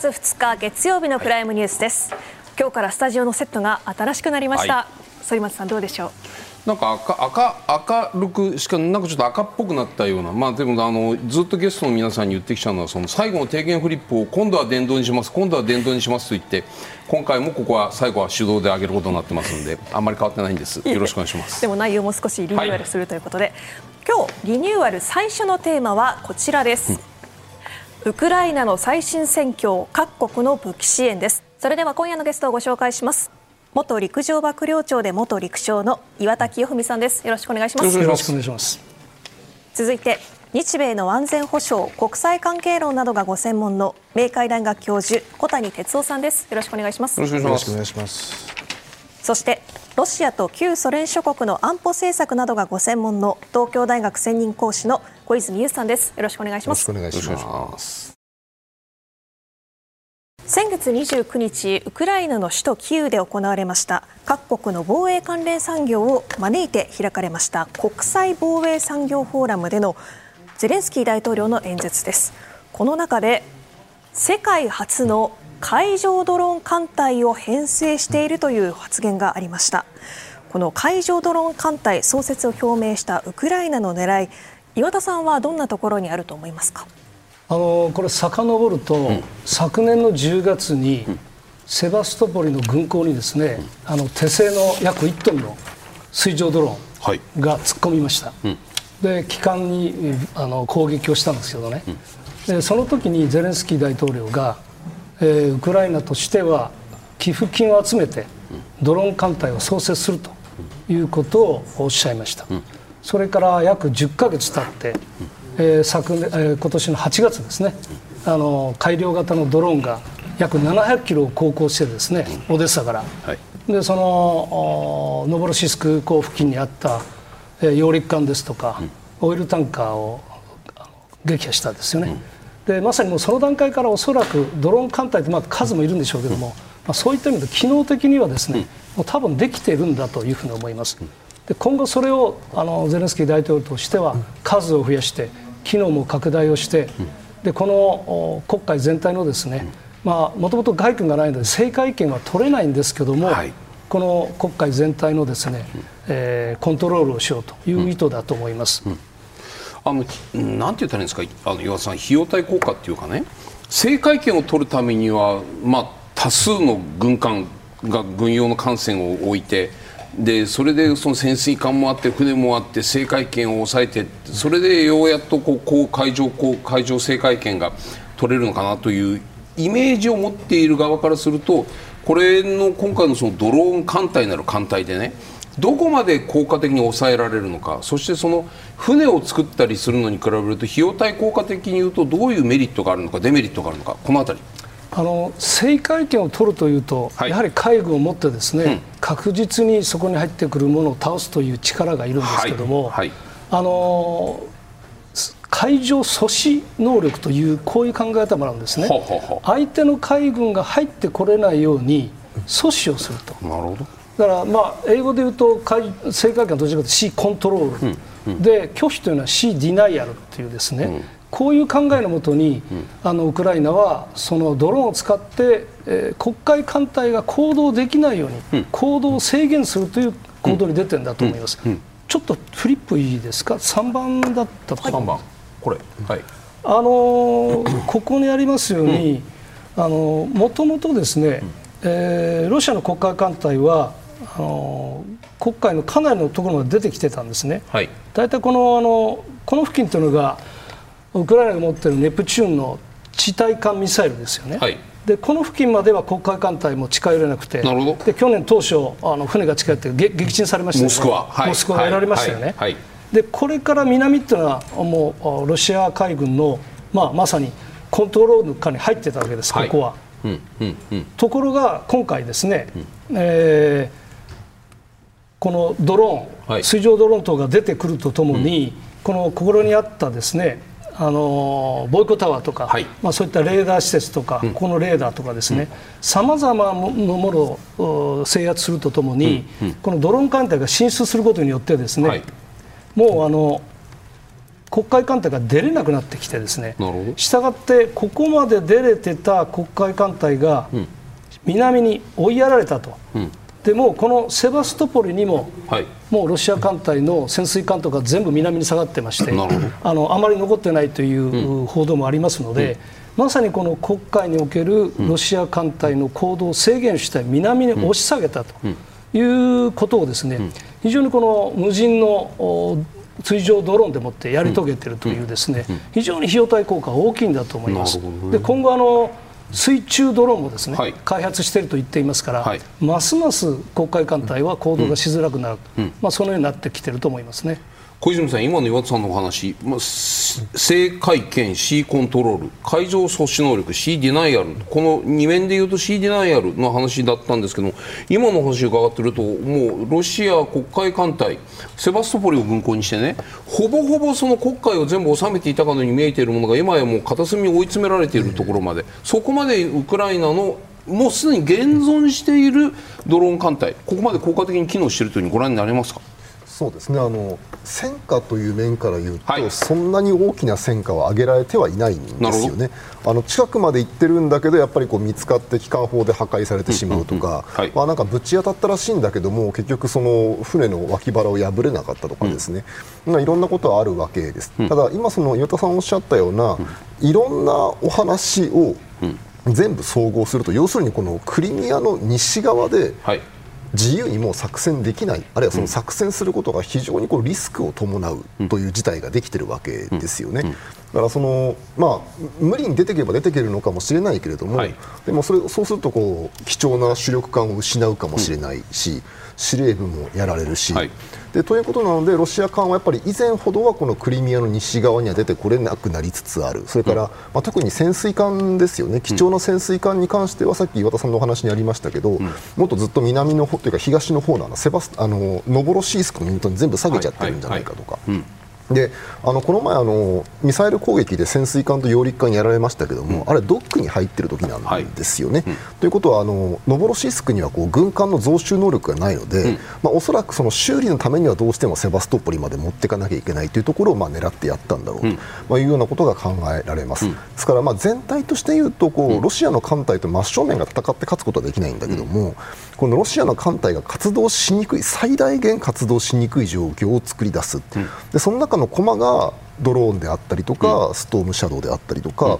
10月2日月曜日のプライムニュースです、今日からスタジオのセットが新しくなりました、はい、反町さんどうでしょう？なんか赤赤明るくしかなんかちょっと赤っぽくなったような。まあでもあのずっとゲストの皆さんに言ってきたのはその最後の提言フリップを今度は電動にします。今度は電動にしますと言って今回もここは最後は手動で上げることになってますのであんまり変わってないんです。よろしくお願いします。でも内容も少しリニューアルするということで、はい、今日リニューアル最初のテーマはこちらです、うん、ウクライナの最新戦況各国の武器支援です。それでは今夜のゲストをご紹介します。元陸上幕僚長で元陸将の岩田清文さんです。よろしくお願いします。よろしくお願いします。続いて日米の安全保障国際関係論などがご専門の明海大学教授小谷哲夫さんです。よろしくお願いします。よろしくお願いします。そしてロシアと旧ソ連諸国の安保政策などがご専門の東京大学専任講師の小泉優さんです。よろしくお願いします。よろしくお願いします。先月29日ウクライナの首都キーウで行われました。各国の防衛関連産業を招いて開かれました。国際防衛産業フォーラムでのゼレンスキー大統領の演説です。この中で世界初の海上ドローン艦隊を編成しているという発言がありました。この海上ドローン艦隊創設を表明したウクライナの狙い岩田さんはどんなところにあると思いますか？あのこれ遡ると、うん、昨年の10月に、セバストポリの軍港にですね、あの手製の約1トンの水上ドローンが突っ込みました、はい、で機関にあの攻撃をしたんですけどね、でその時にゼレンスキー大統領が、えー、ウクライナとしては寄付金を集めてドローン艦隊を創設するということをおっしゃいました、それから約10ヶ月経って、えー、昨年、えー、今年の8月ですね、あの改良型のドローンが約700キロを航行してですね、オデッサから、はい、でそのノボロシスク港付近にあった、えー、揚陸艦ですとか、うん、オイルタンカーを撃破したんですよね、うん、でまさにもうその段階からおそらくドローン艦隊ってまあ数もいるんでしょうけども、うん、まあ、そういった意味で機能的にはですね、もう多分できているんだというふうに思います。で今後それをあのゼレンスキー大統領としては数を増やして機能も拡大をして、でこの国会全体のですねもともと外君がないので政界権は取れないんですけども、はい、この国会全体のですね、えー、コントロールをしようという意図だと思います。うんうん、あのなんて言ったらいいんですか、あの岩田さん、費用対効果っていうかね、政界権を取るためには、まあ、多数の軍艦が軍用の艦船を置いて、でそれでその潜水艦もあって船もあって制海権を抑えてそれでようやっとこうこう海上こう海上制海権が取れるのかなというイメージを持っている側からするとこれの今回のそのドローン艦隊なる艦隊でねどこまで効果的に抑えられるのかそしてその船を作ったりするのに比べると費用対効果的に言うとどういうメリットがあるのかデメリットがあるのかこの辺り。あの政界権を取るというと、はい、やはり海軍を持ってですね、うん、確実にそこに入ってくるものを倒すという力がいるんですけども、はい。はい、あの海上阻止能力というこういう考え方もあるんですね。相手の海軍が入ってこれないように阻止をすると。なるほどだからまあ英語で言うと政界権はどちらかというと C コントロール、うんうん、で拒否というのは C ディナイアルっていうですね、うん。こういう考えのもとに、あのウクライナはそのドローンを使って、えー、黒海艦隊が行動できないように、行動を制限するという行動に出てるんだと思います。ちょっとフリップいいですか、3番だったと3番。これ、はい、あのー、ここにありますように、あのもともとですね、えー、ロシアの黒海艦隊はあの黒海のかなりのところまで出てきてたんですね。はい、大体このあのこの付近というのがウクライナが持っているネプチューンの地対艦ミサイルですよね。はい。でこの付近までは黒海艦隊も近寄れなくてで去年当初あの船が近寄って撃沈されましたよね。モスクワ、はい、モスクワが得られましたよね、でこれから南っていうのはもうロシア海軍の、まあ、まさにコントロール下に入ってたわけです、ここは、うんうんうん、ところが今回ですね、うん、えー、このドローン、水上ドローン等が出てくるとともに、うん。この心にあったですねあのボイコタワーとか、はい、まあ、そういったレーダー施設とか、うん、このレーダーとかですねさまざまなものを制圧するとともに、うん。うん、このドローン艦隊が進出することによってですね、はい、もうあの黒海艦隊が出れなくなってきてですねしたがってここまで出れてた黒海艦隊が南に追いやられたと、うん、でもこのセバストポリにも、はい、もうロシア艦隊の潜水艦とか全部南に下がってましてあのあまり残ってないという報道もありますので、うん、まさにこの黒海におけるロシア艦隊の行動を制限して南に押し下げたということをですね、非常にこの無人の水上ドローンでもってやり遂げているというですね、非常に費用対効果が大きいんだと思います。で今後あの水中ドローンもですね、はい、開発していると言っていますから、はい、ますます黒海艦隊は行動がしづらくなる、うん、まあ、そのようになってきていると思いますね。小泉さん、今の岩田さんのお話、まあ、制海権、C コントロール、海上阻止能力、C ディナイアル、この2面でいうと C ディナイアルの話だったんですけど今の話を伺っていると、もうロシア黒海艦隊、セバストポリを軍港にしてね、ほぼほぼその黒海を全部収めていたかのように見えているものが、今やもう片隅に追い詰められているところまで、そこまでウクライナのもうすでに現存しているドローン艦隊、ここまで効果的に機能しているというふうにご覧になれますか？そうですね。あの戦果という面から言うと、はい、そんなに大きな戦果を上げられてはいないんですよね。あの近くまで行ってるんだけどやっぱりこう見つかって機関砲で破壊されてしまうとか、まあなんかぶち当たったらしいんだけども結局その船の脇腹を破れなかったとかですね、うん、いろんなことはあるわけです。ただ今その岩田さんおっしゃったような、いろんなお話を全部総合すると要するにこのクリミアの西側で、はい自由にもう作戦できない。あるいはその作戦することが非常にこうリスクを伴うという事態ができているわけですよね。だからその、まあ、無理に出てけば出てけるのかもしれないけれども、はい、でもそれそうするとこう貴重な主力艦を失うかもしれないし、司令部もやられるし、はい、でということなのでロシア艦はやっぱり以前ほどはこのクリミアの西側には出てこれなくなりつつある。それから、うん、まあ、特に潜水艦ですよね。貴重な潜水艦に関してはさっき岩田さんのお話にありましたけど、うん、もっとずっと南の方というか東の方のセバスあのノボロシースクの港に全部下げちゃってるんじゃないかとか。はいはい。はいであのこの前あの、ミサイル攻撃で潜水艦と揚陸艦やられましたけども、うん、あれ、ドックに入っている時なんですよね。はい。うん、ということはあの、ノボロシスクにはこう軍艦の増収能力がないので、うん、まあ、おそらくその修理のためにはどうしてもセバストポリまで持っていかなきゃいけないというところをまあ狙ってやったんだろうと、まあ、いうようなことが考えられます。ですからまあ全体として言うとこう、ロシアの艦隊と真正面が戦って勝つことはできないんだけども、このロシアの艦隊が活動しにくい最大限活動しにくい状況を作り出す、でその中の駒がドローンであったりとか、うん、ストームシャドウであったりとか、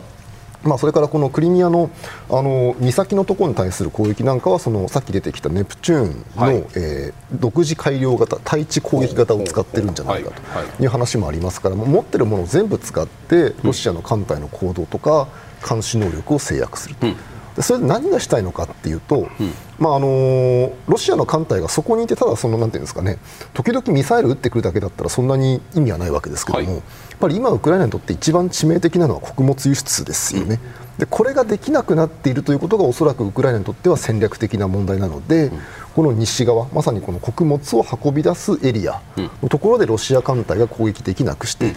うん、まあ、それからこのクリミアのあの岬のところに対する攻撃なんかはそのさっき出てきたネプチューンの、はい、えー、独自改良型対地攻撃型を使ってるんじゃないかとい。う話もありますから、持ってるものを全部使ってロシアの艦隊の行動とか監視能力を制約すると。うん。でそれで何がしたいのかっていうと、うん、まああのロシアの艦隊がそこにいてただそのなんていうんですかね時々ミサイル撃ってくるだけだったらそんなに意味はないわけですけども、はい、やっぱり今ウクライナにとって一番致命的なのは穀物輸出ですよね。うん、でこれができなくなっているということがおそらくウクライナにとっては戦略的な問題なので、うん、この西側まさにこの穀物を運び出すエリアのところでロシア艦隊が攻撃できなくして、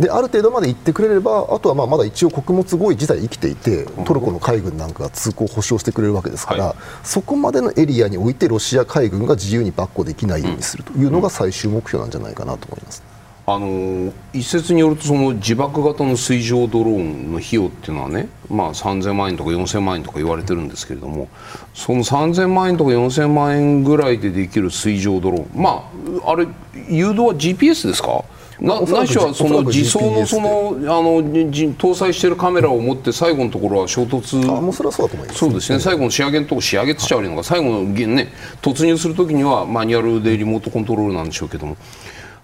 である程度まで行ってくれればあとはまあまだ一応穀物合意自体生きていてトルコの海軍なんかが通行を保証してくれるわけですから、はい、そこまでのエリアにおいてロシア海軍が自由に跋扈できないようにするというのが最終目標なんじゃないかなと思います。あの一説によるとその自爆型の水上ドローンの費用っていうのはね、まあ、3000万円とか4000万円とか言われてるんですけれどもその3000万円とか4000万円ぐらいでできる水上ドローンまああれ誘導は GPS ですか？なないしはその自走のそのあの搭載しているカメラを持って最後のところは衝突。あもうそれはそうだと思います、そうですね。最後の仕上げのところ仕上げってちゃ悪いのが最後のね突入するときにはマニュアルでリモートコントロールなんでしょうけども。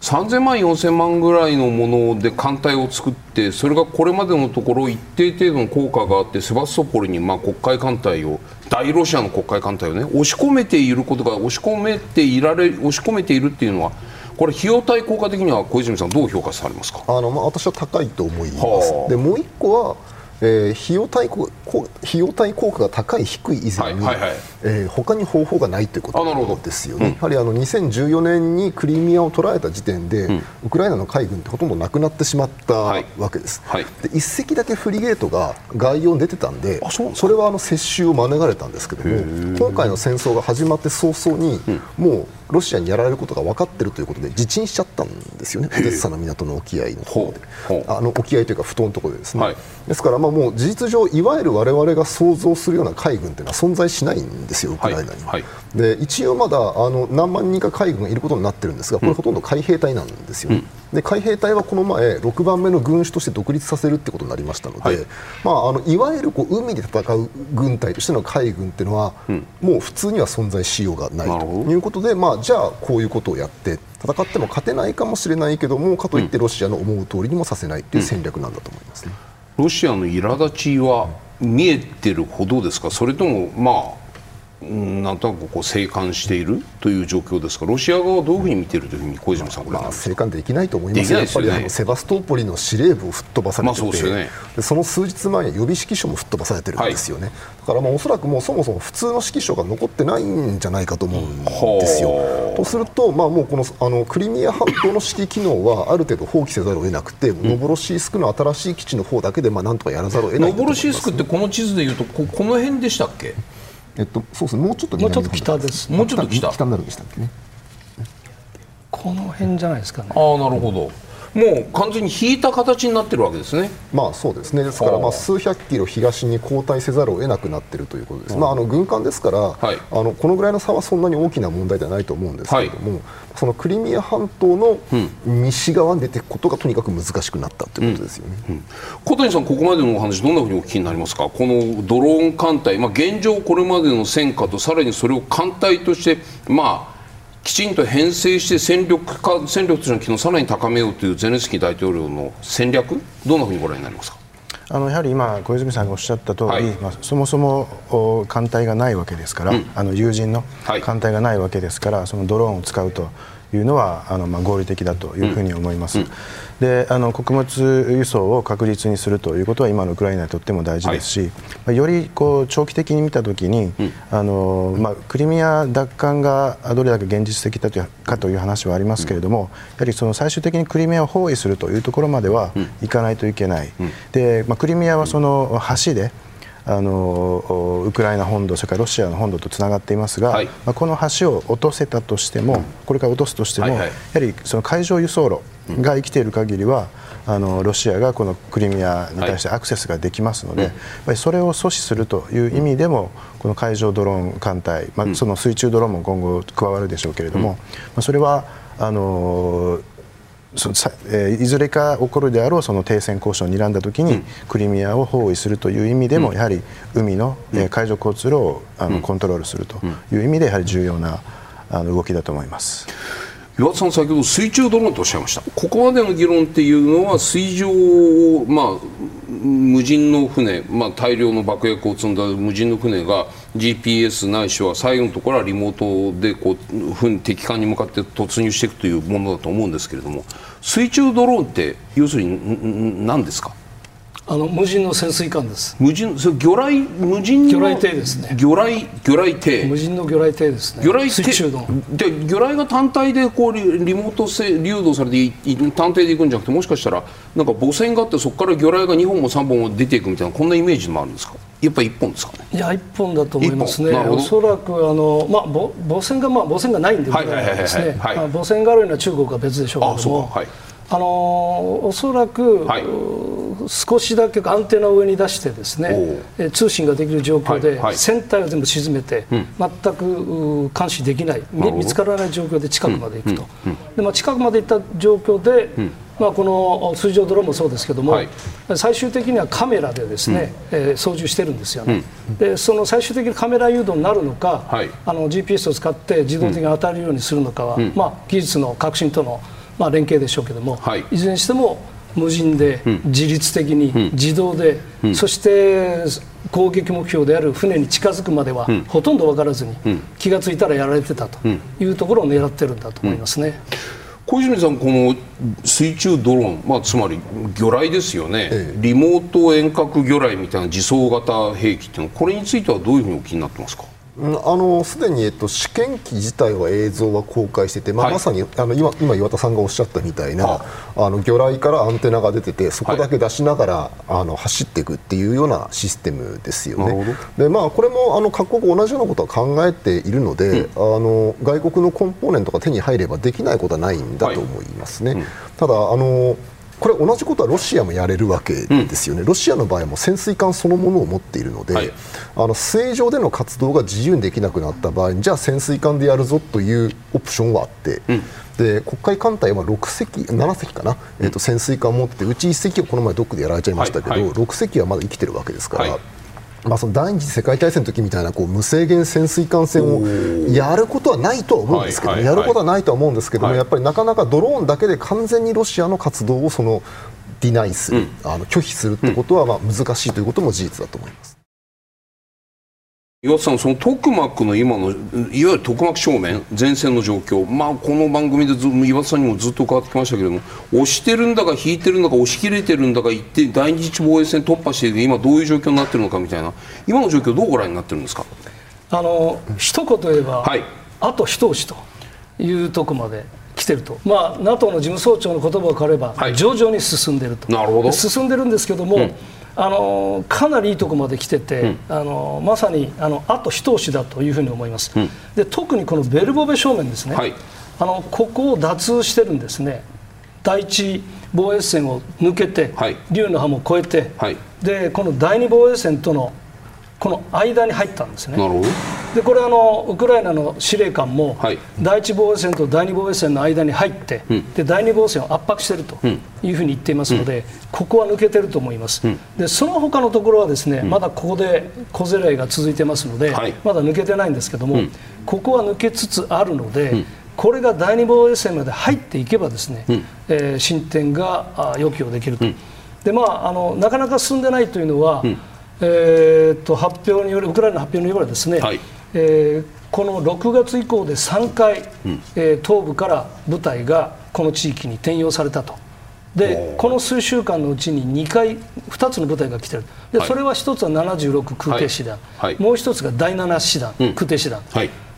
3000万4000万ぐらいのもので艦隊を作ってそれがこれまでのところ一定程度の効果があってセバストポリにまあ国海艦隊を大ロシアの国海艦隊をね押し込めていることが押し込めていられ押し込めているっていうのはこれ費用対効果的には小泉さんどう評価されますか？あの、まあ、私は高いと思います。でもう一個はえー、費用対効費用対効果が高い低い以前に、はいはいはい、えー、他に方法がないということですよね、うん、やはりあの2014年にクリミアを捉えた時点で、うん、ウクライナの海軍ってほとんどなくなってしまったわけです、はい。はい、で1隻だけフリゲートが外洋に出てたんでそれはあの接収を免れたんですけども今回の戦争が始まって早々に、もうロシアにやられることが分かっているということで自沈しちゃったんですよね、オデッサの港の沖合のところで、あの沖合というか、不当のところでですね、はい、ですから、まあ、もう事実上、いわゆるわれわれが想像するような海軍というのは存在しないんですよ、ウクライナには。はい。はい、で一応まだあの何万人か海軍がいることになってるんですが、これ、ほとんど海兵隊なんですよ、ね、うんで海兵隊はこの前6番目の軍種として独立させるってことになりましたので、はい、まあ、あのいわゆるこう海で戦う軍隊としての海軍っていうのは、うん、もう普通には存在しようがないということで、まあ、じゃあこういうことをやって戦っても勝てないかもしれないけどもかといってロシアの思う通りにもさせないという戦略なんだと思いますね、うん、ロシアの苛立ちは見えてるほどですか？それともまあなんとなくこう静観しているという状況ですがロシア側はどういうふうに見ているというふうに小泉さん、まあ、静観できないと思います、ね、やっぱりあのセバストーポリの司令部を吹っ飛ばされてて、まあそね、その数日前に予備指揮所も吹っ飛ばされてるんですよね、はい、だからまあおそらくもうそもそも普通の指揮所が残ってないんじゃないかと思うんですよ。とすると、まあ、もうこのあのクリミア半島の指揮機能はある程度放棄せざるを得なくて、うん、ノボロシースクの新しい基地の方だけでまあなんとかやらざるを得ないノボロシースクってこの地図でいうとここの辺でしたっけえっと、そうですね、もうちょっともうちょっと北です。もうちょっと北。北になるんでしたっけね。この辺じゃないですかね。ああ、なるほど。もう完全に引いた形になってるわけですね。まあそうですね。ですからまあ数百キロ東に後退せざるを得なくなっているということです。まああの軍艦ですから、はい、あのこのぐらいの差はそんなに大きな問題ではないと思うんですけれども、はい、そのクリミア半島の西側に出ていくことがとにかく難しくなったということですよね。うんうん、小谷さんここまでのお話どんなふうにお聞きになりますか？このドローン艦隊、まあ現状これまでの戦果とさらにそれを艦隊としてまあきちんと編成して戦力化戦力としての機能をさらに高めようというゼレンスキー大統領の戦略どんなふうにご覧になりますか？あのやはり今、小泉さんがおっしゃった通り、はい、まあ、そもそも艦隊がないわけですから、うん、あの友人の艦隊がないわけですから、はい、そのドローンを使うというのはあの、まあ、合理的だというふうに思います。うんうんであの穀物輸送を確実にするということは今のウクライナにとっても大事ですし、はい、よりこう長期的に見たときに、うん、あのまあ、クリミア奪還がどれだけ現実的だというかという話はありますけれども、うん、やはりその最終的にクリミアを包囲するというところまではいかないといけない、うん、でまあ、クリミアはその橋であのウクライナ本土、それからロシアの本土とつながっていますが、はい、まあ、この橋を落とせたとしても、これから落とすとしても、はいはい、やはりその海上輸送路が生きている限りは、あのロシアがこのクリミアに対してアクセスができますので、はい、やっぱりそれを阻止するという意味でも、この海上ドローン艦隊、まあ、その水中ドローンも今後加わるでしょうけれども、まあ、それはあのそえいずれか起こるであろうその停戦交渉を睨んだときに、クリミアを包囲するという意味でも、やはり海の、え海上交通路をあのコントロールするという意味でやはり重要なあの動きだと思います。岩田さん、先ほど水中ドローンとおっしゃいました、ここまでの議論っていうのは、水上を、まあ、無人の船、まあ、大量の爆薬を積んだ無人の船が GPS ないしは最後のところはリモートでこう敵艦に向かって突入していくというものだと思うんですけれども水中ドローンって要するに何ですか？あの無人の潜水艦です。無人、それ魚雷無人魚雷艇ですね。魚雷魚雷艇。無人の魚雷艇ですね。魚雷艇。で魚雷が単体でこうリモート性流動されて単体で行くんじゃなくてもしかしたらなんか母船があってそこから魚雷が2本も3本も出ていくみたいなこんなイメージもあるんですか？やっぱり1本ですかね？いや1本だと思いますね。おそらくあのまあ母母船がまあ母船がないんでですね。母船があるような中国は別でしょうけども。はい。あのおそらく、はい、少しだけアンテナを上に出してですね通信ができる状況で、はい。はい、船体を全部沈めて、うん、全く監視できない見つからない状況で近くまで行くと、うん。うん、でまあ、近くまで行った状況で、まあ、この水上ドローンもそうですけども、はい、最終的にはカメラでですね、うん、えー、操縦してるんですよね、うん、でその最終的にカメラ誘導になるのか、はい、あの GPS を使って自動的に当たるようにするのかは、うん、まあ、技術の革新との、まあ、連携でしょうけども、はい、いずれにしても無人で自律的に自動で、そして攻撃目標である船に近づくまではほとんど分からずに気が付いたらやられてたというところを狙ってるんだと思いますね。小泉さん、この水中ドローン、まあ、つまり魚雷ですよね、ええ、リモート遠隔魚雷みたいな自走型兵器っていうのこれについてはどういうふうにお気になってますか？すでに、えっと、試験機自体は映像は公開してて、まあ、はい、まさにあの今今岩田さんがおっしゃったみたいなあ。の魚雷からアンテナが出ててそこだけ出しながら、はい、あの走っていくっていうようなシステムですよね。でまあ、これもあの各国同じようなことは考えているので、うん、あの外国のコンポーネントが手に入ればできないことはないんだと思いますね。はい。うん、ただあのこれ同じことはロシアもやれるわけですよね、うん、ロシアの場合も潜水艦そのものを持っているので、はい、あの水上での活動が自由にできなくなった場合にじゃあ潜水艦でやるぞというオプションはあって、うん、で黒海艦隊は6隻7隻かな、えー、と潜水艦を持ってうち1隻をこの前ドックでやられちゃいましたけど、はいはい、6隻はまだ生きてるわけですから。まあ、その第二次世界大戦の時みたいなこう無制限潜水艦戦をやることはないとは思うんですけど、やることはないとは思うんですけども、やっぱりなかなかドローンだけで完全にロシアの活動をそのディナイする、うん、あの拒否するってことはまあ難しいということも事実だと思います。岩田さん、そのトクマックの今のいわゆるトクマック正面、前線の状況、まあ、この番組でず岩田さんにもずっと変わってきましたけれども、押してるんだか引いてるんだか、押し切れてるんだか、言って第二次防衛戦突破して、今、どういう状況になってるのかみたいな、今の状況、どうご覧になってるんですか？あの一言言えば、はい、あと一押しというとこまで来てると、まあ、NATO の事務総長の言葉を借りれば、はい、徐々に進んでると、なるほど。進んでるんですけども、うん、あのかなりいいところまで来てて、うん、あのまさにあのあと一押しだというふうに思います、うん、で特にこのベルボベ正面ですね、はい、あのここを脱してるんですね、第一防衛線を抜けて、はい、竜の葉も越えて、はい、でこの第二防衛線とのこの間に入ったんですね。でこれあのウクライナの司令官も、はい、第一防衛線と第二防衛線の間に入って、うん、で第二防衛線を圧迫しているというふうに言っていますので、うん、ここは抜けてると思います、うん、でその他のところはですね、まだここで小競りが続いてますので、はい、まだ抜けてないんですけども、ここは抜けつつあるので、これが第二防衛線まで入っていけばですね、えー、進展が予期をできると。でまあ、あのなかなか進んでないというのは、えー、と発表によりウクライナの発表によればですね、はい、えー、この6月以降で3回、うん、えー、東部から部隊がこの地域に転用されたと。でこの数週間のうちに2回、2つの部隊が来てる、で、はい、それは1つは76空挺師団、はい、もう1つが第7師団、うん、空挺師団、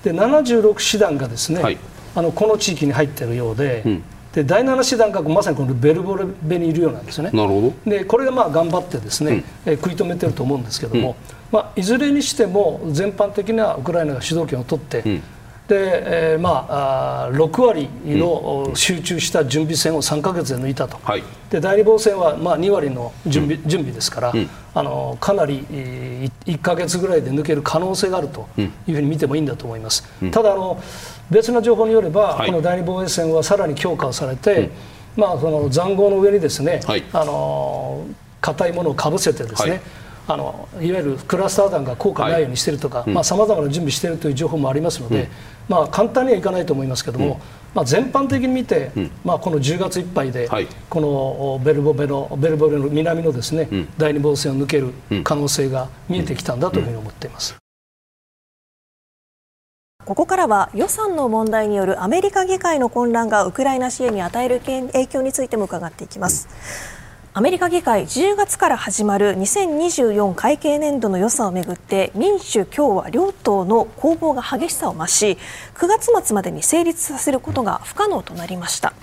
で76師団がですね、あのこの地域に入っているようで、うんで第7師団がまさにこのベルボレベにいるようなんですね。なるほど。でこれがまあ頑張ってですね、うん、え食い止めてると思うんですけども、うん、まあ、いずれにしても全般的なウクライナが主導権を取って、うん、でえー、まあ、あ6割の集中した準備戦を3か月で抜いたと、はい、で第2防戦はまあ2割の準備,、準備ですから、あのかなり1か月ぐらいで抜ける可能性があるというふうに見てもいいんだと思います。ただあの別の情報によれば、はい、この第二防衛線はさらに強化されて、うん、まあ、その塹壕の上にですね、はい、あの硬いものをかぶせてですね、はい。あのいわゆるクラスター弾が効果ないようにしているとかさまざ、まな準備しているという情報もありますので、うん、まあ、簡単にはいかないと思いますけども、うん、まあ、全般的に見て、うん、まあ、この10月いっぱいで、はい、このベルボベのベルボベの南のですね、第二防線を抜ける可能性が見えてきたんだというふうに思っています。ここからは予算の問題によるアメリカ議会の混乱がウクライナ支援に与える影響についても伺っていきます。アメリカ議会10月から始まる2024会計年度の予算をめぐって民主・共和両党の攻防が激しさを増し9月末までに成立させることが不可能となりました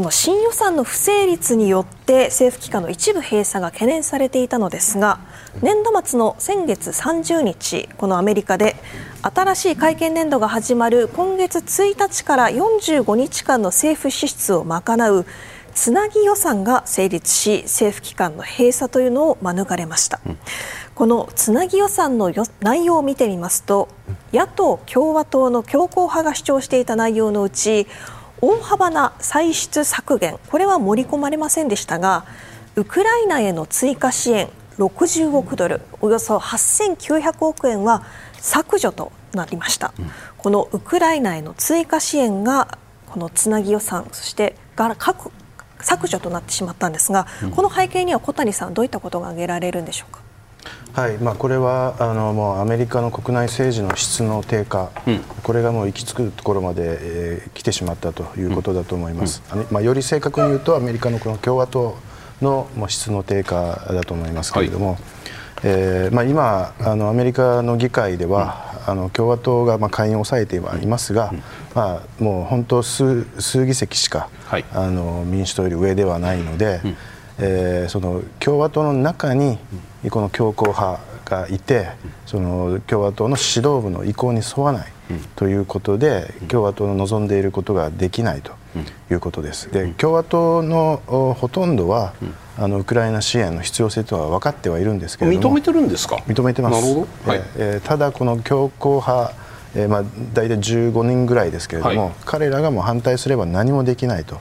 この新予算の不成立によって政府機関の一部閉鎖が懸念されていたのですが年度末の先月30日このアメリカで新しい会計年度が始まる今月1日から45日間の政府支出を賄うつなぎ予算が成立し政府機関の閉鎖というのを免れました、うん、このつなぎ予算の内容を見てみますと野党・共和党の強硬派が主張していた内容のうち大幅な歳出削減。これは盛り込まれませんでしたがウクライナへの追加支援60億ドルおよそ8900億円は削除となりました、うん、このウクライナへの追加支援がこのつなぎ予算そして各削除となってしまったんですが、うん、この背景には小谷さんどういったことが挙げられるんでしょうか？はいまあ、これはあのもうアメリカの国内政治の質の低下、うん、これがもう行き着くところまで、えー、来てしまったということだと思います、うん、まあ、より正確に言うとアメリカのこの共和党の質の低下だと思いますけれども、はい。えーまあ、今あのアメリカの議会では、うん、あの共和党がまあ下院を抑えてはいますが、うん、まあ、もう本当数数議席しか、はい、あの民主党より上ではないので、うん、えー、その共和党の中にこの強硬派がいてその共和党の指導部の意向に沿わないということで共和党の望んでいることができないということです。で共和党のほとんどは、あのウクライナ支援の必要性とは分かってはいるんですけれども認めてるんですか？認めてます、はい、えー、ただこの強硬派えーまあ、大体15人ぐらいですけれども、はい、彼らがもう反対すれば何もできないと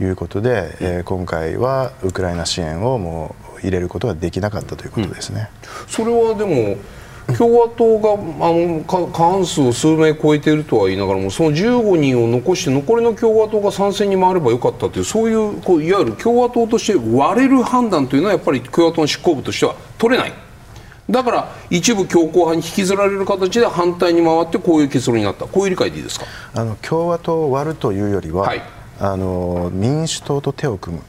いうことで、うん、えー、今回はウクライナ支援をもう入れることができなかったということですね。うん、それはでも共和党があの過半数を数名超えているとは言いながらもその15人を残して残りの共和党が参戦に回ればよかったというそういうこういわゆる共和党として割れる判断というのはやっぱり共和党の執行部としては取れない。だから一部強硬派に引きずられる形で反対に回ってこういう結論になったこういう理解でいいですか？あの共和党を割るというよりは、はい、あの民主党と手を組む。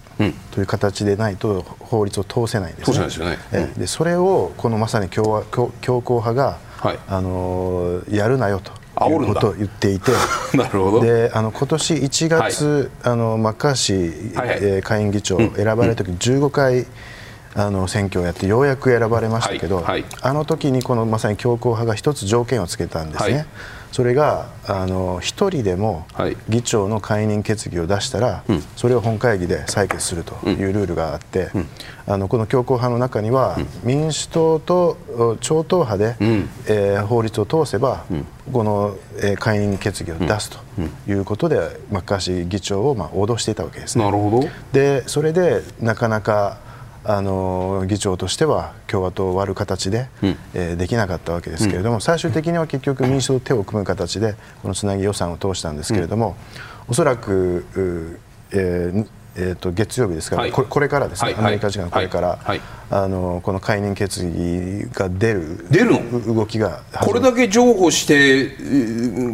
という形でないと法律を通せないんですね。そねでそれをこのまさに共和強強硬派が、はい、あのやるなよと。いうことを言っていて。なるほど。であの今年1月、はい、あのマッカーシー、はいはい、えー、下院議長選ばれる時に15回、あの選挙をやってようやく選ばれましたけど、はい。はい、あの時にこのまさに強硬派が一つ条件をつけたんですね。はいそれがあの1人でも議長の解任決議を出したら、はい、それを本会議で採決するというルールがあって、うん、あのこの強硬派の中には、うん、民主党と超党派で、うん、えー、法律を通せば、この、えー、解任決議を出すということで、マッカーシー議長を、まあ、脅していたわけです、ね、なるほど。でそれでなかなかあの議長としては共和党を割る形で、うん、えー、できなかったわけですけれども、うん、最終的には結局民主党と手を組む形でこのつなぎ予算を通したんですけれども、うん、おそらく、えー、えー、と月曜日ですから、はい、これからですね、はい、アメリカ時間これから、はい、あのこの解任決議が出る。出るの？動きが。これだけ譲歩して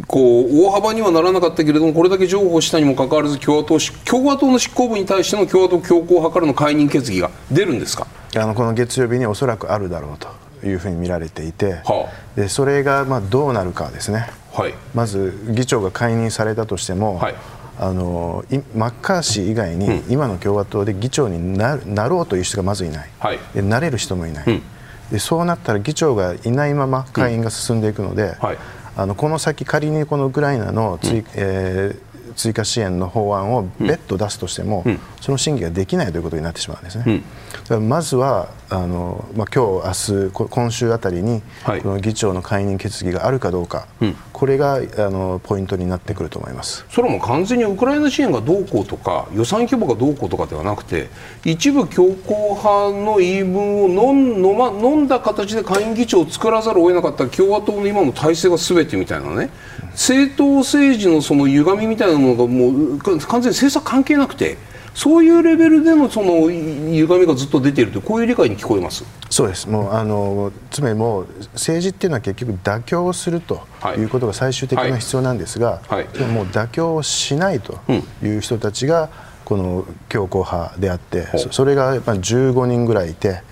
こう大幅にはならなかったけれどもこれだけ譲歩したにもかかわらず共和党共和党の執行部に対しての共和党強硬派からの解任決議が出るんですか？あのこの月曜日におそらくあるだろうというふうに見られていて、はあ、でそれがまあどうなるかですね、はい、まず議長が解任されたとしても、はいあのマッカーシー以外に、今の共和党で議長になろうという人がまずいない、はい、でなれる人もいない、うん、でそうなったら議長がいないまま下院が進んでいくので、うんはい、あのこの先、仮にこのウクライナの追,、うん、えー追加支援の法案を別途出すとしても、うん、その審議ができないということになってしまうんですね。うん、だからまずはあの、まあ、今日、明日今週あたりに、はい、この議長の解任決議があるかどうか、うん、これがあのポイントになってくると思いますそれも完全にウクライナ支援がどうこうとか予算規模がどうこうとかではなくて一部強硬派の言い分を飲ん,、ま、飲んだ形で下院議長を作らざるを得なかった共和党の今の体制がすべてみたいなね政党政治のその歪みみたいなものがもう完全に政策関係なくて。そういうレベルでのその歪みがずっと出ているとこういう理解に聞こえます？そうです。もうあのつまりもう政治っていうのは結局妥協をするとい。うことが最終的な必要なんですが、はい。はい、もう妥協をしないという人たちがこの強硬派であって、う。ん、それがやっぱり15人ぐらいいて。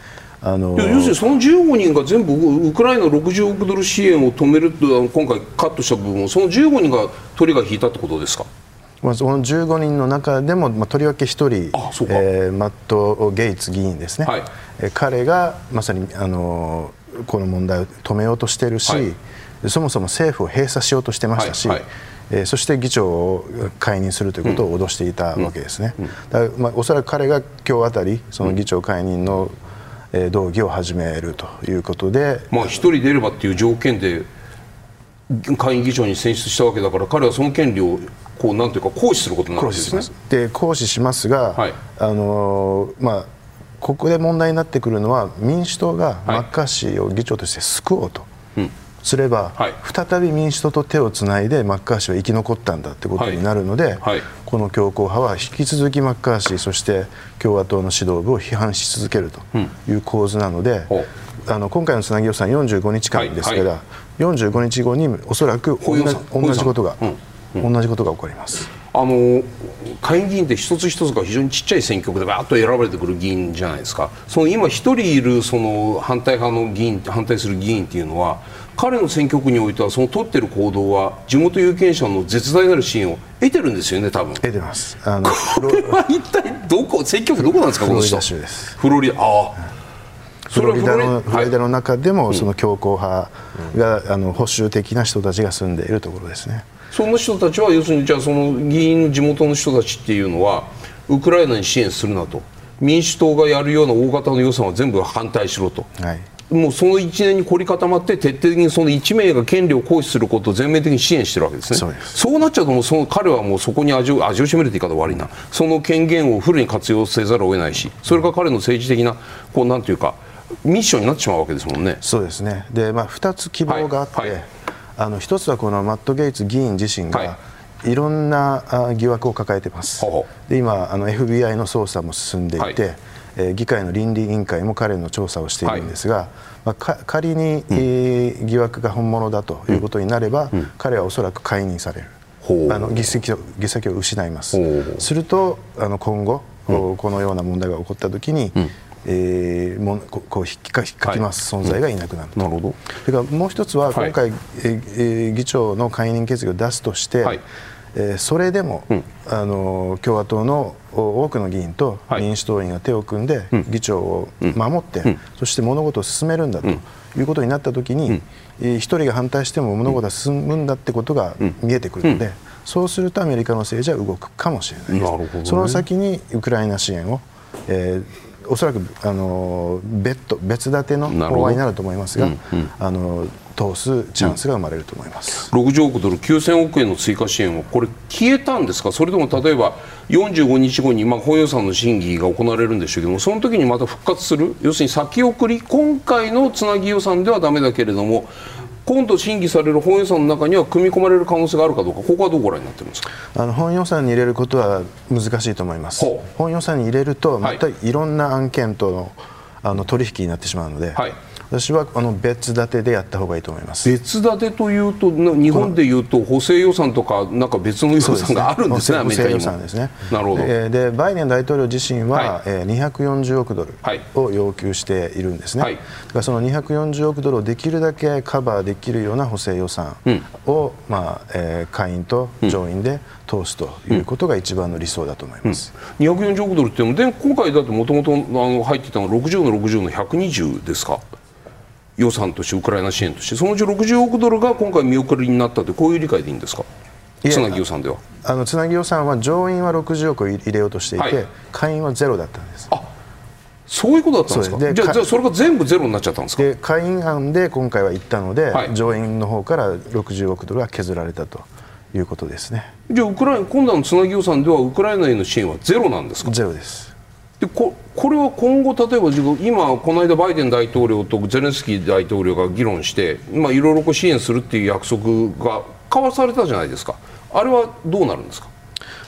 あの要するにその15人が全部ウクライナ60億ドル支援を止めると今回カットした部分をその15人がトリガー引いたってことですかまあ、その15人の中でも、まあ、とりわけ1人、えー、マット・ゲイツ議員ですね、はい、え彼がまさにあのこの問題を止めようとしているし、はい、そもそも政府を閉鎖しようとしてましたし、はいはい、えー、そして議長を解任するということを脅していたわけですね。うん。うん、だまあ、おそらく彼が今日あたりその議長解任の、えー、動議を始めるということで、まあ、1人出ればという条件で下院議長に選出したわけだから彼はその権利をこうなんていうか行使することになるんです。ね。で行使しますが、はい、あのまあここで問題になってくるのは民主党がマッカーシーを議長として救おうと。すれば、はい、再び民主党と手をつないでマッカーシーは生き残ったんだということになるので、はい、この強硬派は引き続きマッカーシーそして共和党の指導部を批判し続けるという構図なので、うん、あの今回のつなぎ予算45日間ですから、はいはい、45日後におそらく同じことが。うん同じことが起こります。あの下院議員って一つ一つが非常にちっちゃい選挙区でバーッと選ばれてくる議員じゃないですか。その今一人いるその反対派の議員反対する議員っていうのは彼の選挙区においてはその取ってる行動は地元有権者の絶大なる支援を得てるんですよね多分。得てます。あのこれは一体どこ選挙区どこなんですかフロリダ州です。フロリダ。ああフロリダのフロリダの中でもその強硬派が、あの保守的な人たちが住んでいるところですね。その人たちは要するにじゃあその議員の地元の人たちっていうのはウクライナに支援するなと。民主党がやるような大型の予算は全部反対しろと、はい、もうその一年に凝り固まって徹底的にその1名が権利を行使することを全面的に支援してるわけですね。そうなっちゃうともうその彼はもうそこに味を味を占めるって言い方悪いな。その権限をフルに活用せざるを得ないしそれが彼の政治的なこうなんていうかミッションになってしまうわけですもんね。そうですね。で、まあ、2つ希望があって、はいはい、あの1つはこのマット・ゲイツ議員自身が、はい。いろんな疑惑を抱えています、で今あの FBI の捜査も進んでいて、はい、えー、議会の倫理委員会も彼の調査をしているんですが、はい、まあ、仮に、うん、えー、疑惑が本物だということになれば、うん、彼はおそらく解任される。あの議席を議席を失います。するとあの今後、うん、このような問題が起こったときに、うんえー、もここう引っか引っかきます、はい、存在がいなくなると、なるほど。それからもう一つは今回、はい、えー、議長の解任決議を出すとして、はい、えー、それでも、うん、あの共和党の多くの議員と民主党員が手を組んで、議長を守って、うん、そして物事を進めるんだということになったときに、うん、一人が反対しても物事は進むんだってことが見えてくるので、そうするとアメリカの政治は動くかもしれないです、ね、その先にウクライナ支援を、えー、おそらくあの別途別立ての法案になると思いますが、うんうん、あの通すチャンスが生まれると思います、うん、60億ドル、9000億円の追加支援は、これ、消えたんですか、それとも例えば45日後に、まあ、本予算の審議が行われるんでしょうけども、その時にまた復活する、要するに先送り、今回のつなぎ予算ではだめだけれども、今度審議される本予算の中には組み込まれる可能性があるかどうか、ここはどうご覧になってるんですか？あの本予算に入れることは難しいと思います、本予算に入れると、またいろんな案件との,、あの取引になってしまうので。はい私はあの別立てでやった方がいいと思います。別立てというと日本でいうと補正予算とかなんか別の予算があるんですね、補正予算ですね。なるほど、えー、でバイデン大統領自身は、はい。えー、240億ドルを要求しているんですね、はい、だからその240億ドルをできるだけカバーできるような補正予算を、うん、まあえー、下院と上院で通すということが一番の理想だと思います、うん、240億ドルってで今回だってもともと入ってたのは60の60の120ですか？予算としてウクライナ支援としてそのうち60億ドルが今回見送りになったとこういう理解でいいんですか？つなぎ予算では。あのつなぎ予算は上院は60億入れようとしていて、はい、下院はゼロだったんです。あそういうことだったんですか？じゃあそれが全部ゼロになっちゃったんですか？で下院案で今回は行ったので、はい、上院の方から60億ドルが削られたということですね。じゃあウクライナ今度のつなぎ予算ではウクライナへの支援はゼロなんですか？ゼロですでここれは今後、例えば今、この間バイデン大統領とゼレンスキー大統領が議論していろいろ支援するっていう約束が交わされたじゃないですか、あれはどうなるんですか？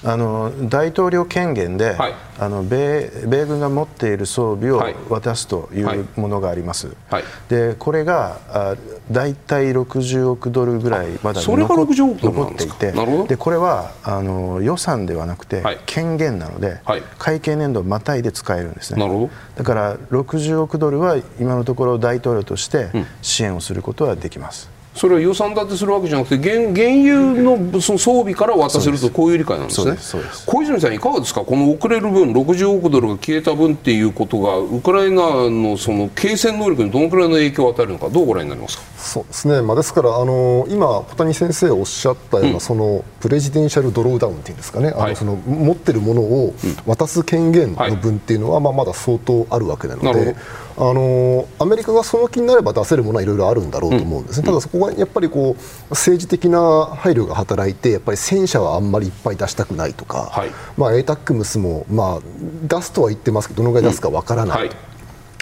あの大統領権限で、はい、あの米米軍が持っている装備を渡すというものがあります、はい、でこれがあ大体60億ドルぐらいまだ残っていてでこれはあの予算ではなくて、権限なので、会計年度をまたいで使えるんですね。だから60億ドルは今のところ大統領として支援をすることはできます。それは予算立てするわけじゃなくて原原油のその装備から渡せるとこういう理解なんですね。小泉さんいかがですか？この遅れる分60億ドルが消えた分っていうことがウクライナのその継戦能力にどのくらいの影響を与えるのかどうご覧になりますか？そうですね、まあ、ですからあの今小谷先生おっしゃったような、うん、そのプレジデンシャルドローダウンっていうんですかね、はい、あのその持ってるものを渡す権限の分っていうのは、まあ、まだ相当あるわけなので。あのアメリカがその気になれば出せるものはいろいろあるんだろうと思うんですね、うん、ただそこはやっぱりこう政治的な配慮が働いてやっぱり戦車はあんまりいっぱい出したくないとか、はい、まあ、ATACMS も、まあ、出すとは言ってますけどどのぐらい出すかわからない。うんはい。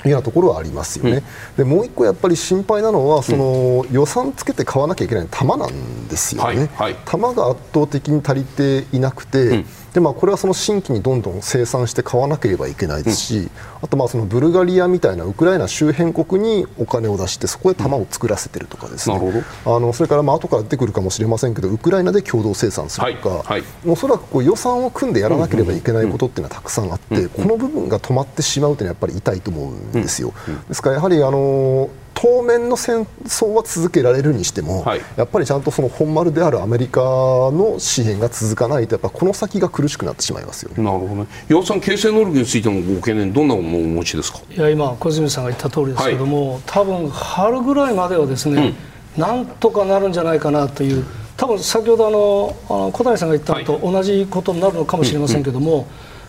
いうようなところはありますよね、うん、でもう一個やっぱり心配なのはその、予算つけて買わなきゃいけない弾なんですよね、はい。はい、弾が圧倒的に足りていなくて、うんでまあ、これはその新規にどんどん生産して買わなければいけないですし、うん、あとまあそのブルガリアみたいなウクライナ周辺国にお金を出してそこで弾を作らせてるとかですね、うん、あのそれからまあ後から出てくるかもしれませんけどウクライナで共同生産するとか、はいはい、おそらくこう予算を組んでやらなければいけないことっていうのはたくさんあって、この部分が止まってしまうというのはやっぱり痛いと思うんですよ。ですからやはりあの当面の戦争は続けられるにしても、はい、やっぱりちゃんとその本丸であるアメリカの支援が続かないとやっぱこの先が苦しくなってしまいますよ、ね、なるほどね。岩田さん形成能力についてのご懸念どんなものをお持ちですか？いや今小泉さんが言った通りですけども、はい、多分春ぐらいまではですね、うん、なんとかなるんじゃないかなという多分先ほどあのあの小谷さんが言ったのと同じことになるのかもしれませんけども、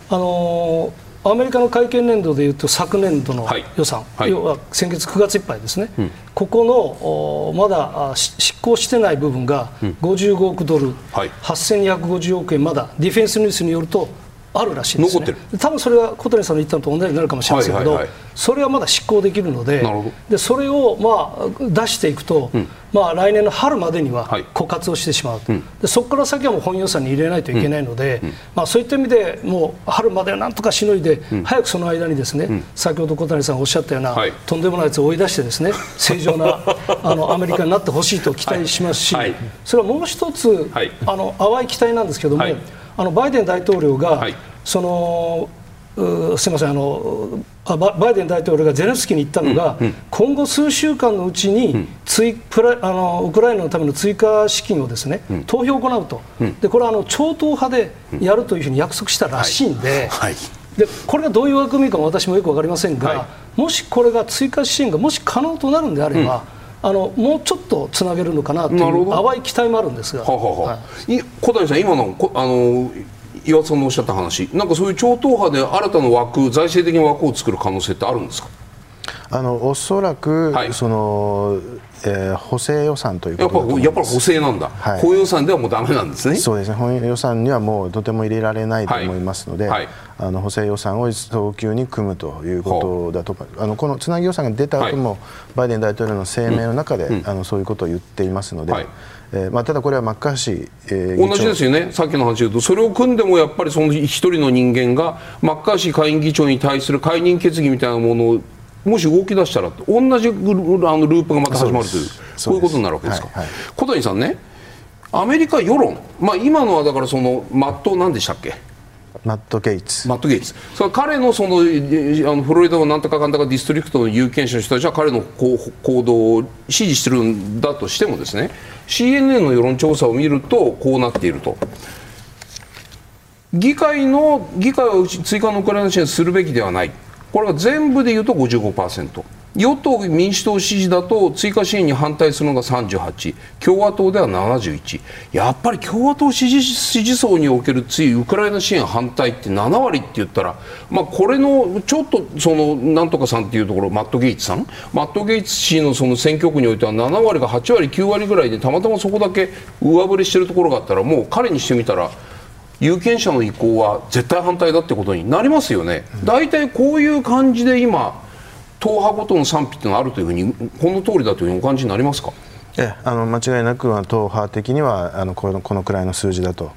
あのアメリカの会計年度でいうと昨年度の予算、はい、要は先月9月いっぱいですね、うん、ここのまだ執行してない部分が55億ドル、うんはい、8250億円まだ。ディフェンスニュースによるとあるらしいんです、ね、多分それは小谷さんの言ったのと同じになるかもしれませんけど、はいはいはい、それはまだ執行できるのででそれをまあ出していくと、うん、まあ、来年の春までには枯渇をしてしまう、はい、でそこから先はもう本予算に入れないといけないので、うん、まあ、そういった意味でもう春まではなんとかしのいで、うん、早くその間にですね、先ほど小谷さんがおっしゃったような、はい、とんでもないやつを追い出してですね 正常なあのアメリカになってほしいと期待しますし、はい、それはもう一つ、あの淡い期待なんですけども、あのバイデン大統領が、そのすみませんあのバイデン大統領がゼレンスキーに言ったのが、うんうん、今後数週間のうちに追プラあのウクライナのための追加資金をですね、うん、投票を行うと、でこれはあの超党派でやるというふうに約束したらしいんで。はい。はい。でこれがどういう枠組みかも私もよく分かりませんが、はい、もしこれが追加支援がもし可能となるんであれば、あのもうちょっとつなげるのかなという淡い期待もあるんですが、ははははい、小谷さん、今のあの岩田さんのおっしゃった話なんかそういう超党派で新たな枠財政的な枠を作る可能性ってあるんですか？あのおそらく、はい、そのえー、補正予算というやっぱやっぱり補正なんだ、はい、本予算ではもうだめなんですね。そうですね。本予算にはもうとても入れられないと思いますので、はい。はい、あの補正予算を早急に組むということだとあのこのつなぎ予算が出た後も、バイデン大統領の声明の中で、うん、あのそういうことを言っていますので。えーまあ、ただこれはマッカーシー、えー、同じですよね、さっきの話で言うと、それを組んでもやっぱりその一人の人間がマッカーシー下院議長に対する解任決議みたいなものをもし動き出したら、同じあのループがまた始まるという、こういうことになるわけですか。はいはい、小谷さんね、アメリカ世論、まあ、今のはだからその、マットなんでしたっけ？マット・ゲイツ。マット・ゲイツ。それ彼のそのあのフロリダのなんとかかんとかディストリクトの有権者の人たちは彼の行動を支持してるんだとしてもですね CNN の世論調査を見るとこうなっていると。議会の議会は追加のウクライナ支援するべきではないこれは全部でいうと55%。与党・民主党支持だと追加支援に反対するのが38共和党では71やっぱり共和党支持支持層におけるついウクライナ支援反対って7割って言ったら、まあ、これのちょっとそのなんとかさんっていうところマット・ゲイツさん？マット・ゲイツ氏のその選挙区においては7割が8割9割ぐらいでたまたまそこだけ上振れしてるところがあったらもう彼にしてみたら有権者の意向は絶対反対だってことになりますよね。大体こういう感じで今党派ごとの賛否というのがあるというふうにこの通りだというふうにお感じになりますか？えあの間違いなく党派的にはあのこのこのくらいの数字だと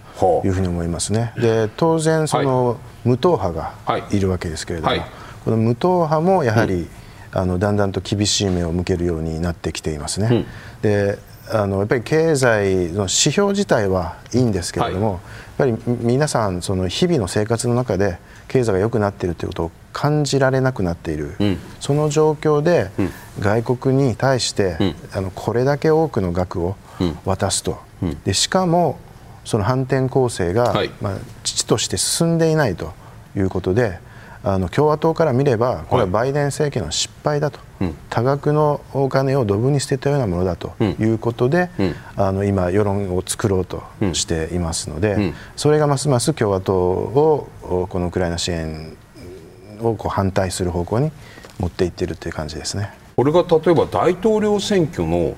いうふうに思いますね。で当然その、はい、無党派がい。るわけですけれども、はい、この無党派もやはり、うん、あのだんだんと厳しい目を向けるようになってきていますね。うん、であのやっぱり経済の指標自体はいいんですけれども、ぱり皆さんその日々の生活の中で経済が良くなっているということを感じられなくなっている、うん、その状況で、外国に対して、あのこれだけ多くの額を渡すと、でしかもその反転攻勢が、はい、まあ、父として進んでいないということであの共和党から見ればこれはバイデン政権の失敗だと、はい、多額のお金をドブに捨てたようなものだということで、うん、あの今、世論を作ろうとしていますので、うん、それがますます共和党をこのウクライナ支援をこう反対する方向に持っていっているという感じですね。これが例えば大統領選挙の、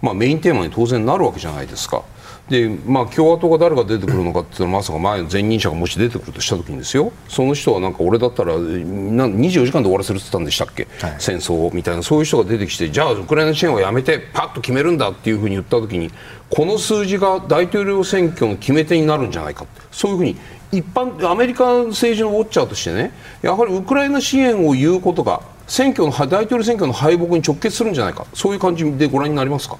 まあ、メインテーマに当然なるわけじゃないですか。でまあ、共和党が誰が出てくるのかっていうのはまさか前の前任者がもし出てくるとした時にですよ。その人はなんか俺だったら24時間で終わらせるって言ったんでしたっけ、はい、戦争みたいな。そういう人が出てきてじゃあウクライナ支援はやめてパッと決めるんだっていうふうに言った時にこの数字が大統領選挙の決め手になるんじゃないかそういうふうに一般アメリカ政治のウォッチャーとしてねやはりウクライナ支援を言うことが選挙の大統領選挙の敗北に直結するんじゃないか。そういう感じでご覧になりますか？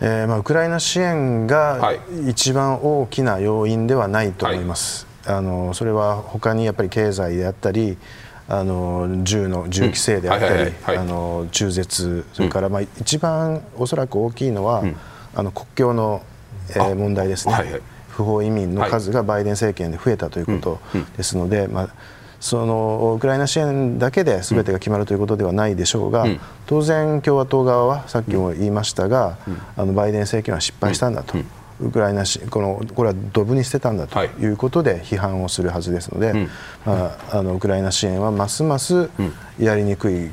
えーまあ、ウクライナ支援が一番大きな要因ではないと思います、はい、あのそれは他にやっぱり経済であったりあの銃の銃規制であったり、中絶それからまあ一番おそらく大きいのは、うん、あの国境の、えー、問題ですね、はいはい、不法移民の数がバイデン政権で増えたということですので、まあそのウクライナ支援だけで全てが決まるということではないでしょうが、うん、当然、共和党側はさっきも言いましたが、うん、あのバイデン政権は失敗したんだと。ウクライナこのこれはドブに捨てたんだとい。うことで批判をするはずですので、はい、まあ、あのウクライナ支援はますますやりにくい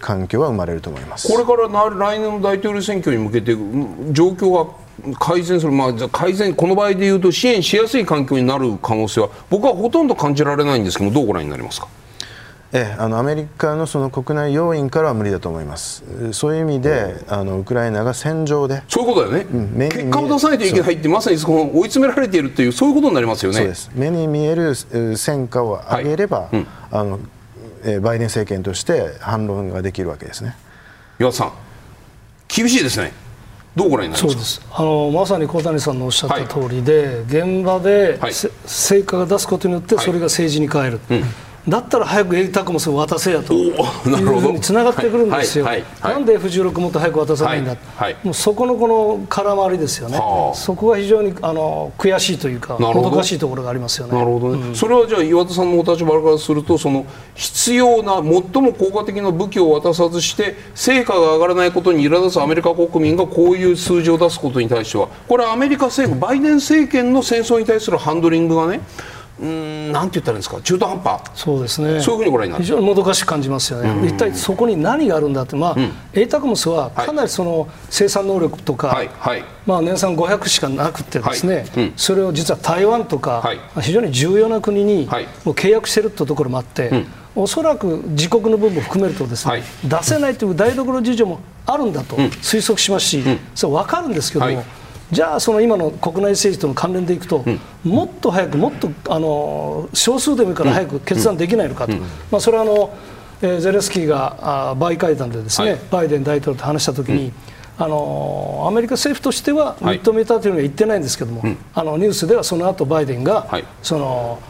環境は生まれると思います。これから来年の大統領選挙に向けて状況は改善する、まあ、改善、この場合でいうと支援しやすい環境になる可能性は僕はほとんど感じられないんですけどどうご覧になりますか？ええ、あのアメリカのその国内要因からは無理だと思います、そういう意味であのウクライナが戦場で、そういうことだよね、うん、結果を出さないといけないって、まさにその追い詰められているという、そう。いうことになりますよね。目に見える戦果を上げれば、はい。うん、あのえバイデン政権として反論ができるわけですね。岩田さん、厳しいですね。どうご覧になりますそうです。あのまさに小谷さんのおっしゃった通りで、はい、現場で、はい、成果が出すことによってそれが政治に変える、はいうんだったら早く a タクモスを渡せやと。いうふうにつながってくるんですよ、なんで F16 もっと早く渡さないんだ、もうそこのこの空回りですよね、そこが非常にあの悔しいというか、もどかしいところがありますよね。なるほどね、うん、それはじゃあ、岩田さんのお立場からすると、その必要な、最も効果的な武器を渡さずして、成果が上がらないことに苛立つアメリカ国民がこういう数字を出すことに対しては、これはアメリカ政府、バイデン政権の戦争に対するハンドリングがね、うんなんて言ったらいいんですか？中途半端。そうですね。そういうふうにご覧になる。非常にもどかしく感じますよね、一体そこに何があるんだって、まあうん、エイタクモスはかなりその生産能力とか、はいはい、まあ、年産500しかなくてですね、はい。うん、それを実は台湾とか、非常に重要な国にもう契約しているというところもあって、うん、おそらく自国の分も含めるとですね、出せないという台所事情もあるんだと推測しますし、それ分かるんですけども。じゃあ、その今の国内政治との関連でいくと、うん、もっと早く、もっとあの少数でもいいから早く決断できないのかと、うん、まあ、それはあの、えー、ゼレンスキーがあバイ会談でですね、はい、バイデン大統領と話したときに、あのアメリカ政府としては認めたというのは言ってないんですけども、はい、あのニュースではその後バイデンが、はい、その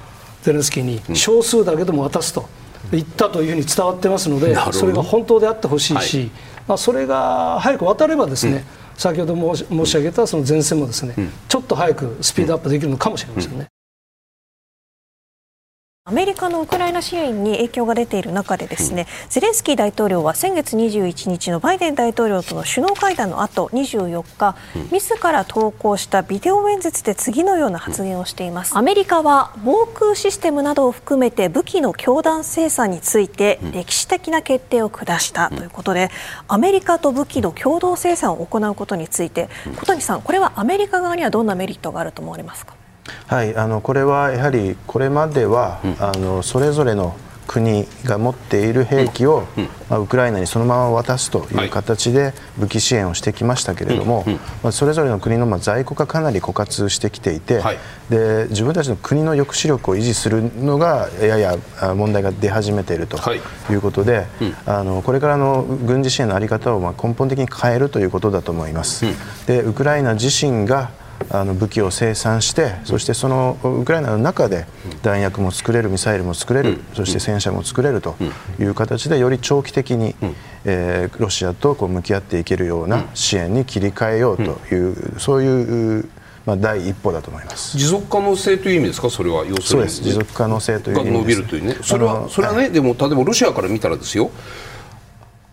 ゼレンスキーに少数だけでも渡すと言ったというふうに伝わってますので、それが本当であってほしいし、まあ、それが早く渡ればですね、先ほど申し上げたその前線もですね、うん、ちょっと早くスピードアップできるのかもしれませんね。アメリカのウクライナ支援に影響が出ている中でですね、ゼレンスキー大統領は先月21日のバイデン大統領との首脳会談の後24日、自ら投稿したビデオ演説で次のような発言をしています。アメリカは防空システムなどを含めて武器の強弾生産について歴史的な決定を下したということで、アメリカと武器の共同生産を行うことについて、小谷さん、これはアメリカ側にはどんなメリットがあると思われますか？はい、あのこれはやはりこれまでは、うん、あのそれぞれの国が持っている兵器を、うん、まあ、ウクライナにそのまま渡すという形で武器支援をしてきましたけれども、まあ、それぞれの国のまあ在庫がかなり枯渇してきていて、はい、で自分たちの国の抑止力を維持するのがやや問題が出始めているとい。うことで、はいうん、あのこれからの軍事支援の在り方をまあ根本的に変えるということだと思います。でウクライナ自身があの武器を生産してそしてそのウクライナの中で弾薬も作れるミサイルも作れるそして戦車も作れるという形でより長期的に、えー、ロシアとこう向き合っていけるような支援に切り替えようというそういうまあ、第一歩だと思います。持続可能性という意味ですか、それは要するに、持続可能性という意味伸びるというね、それはそれはね、でも例えばロシアから見たらですよ、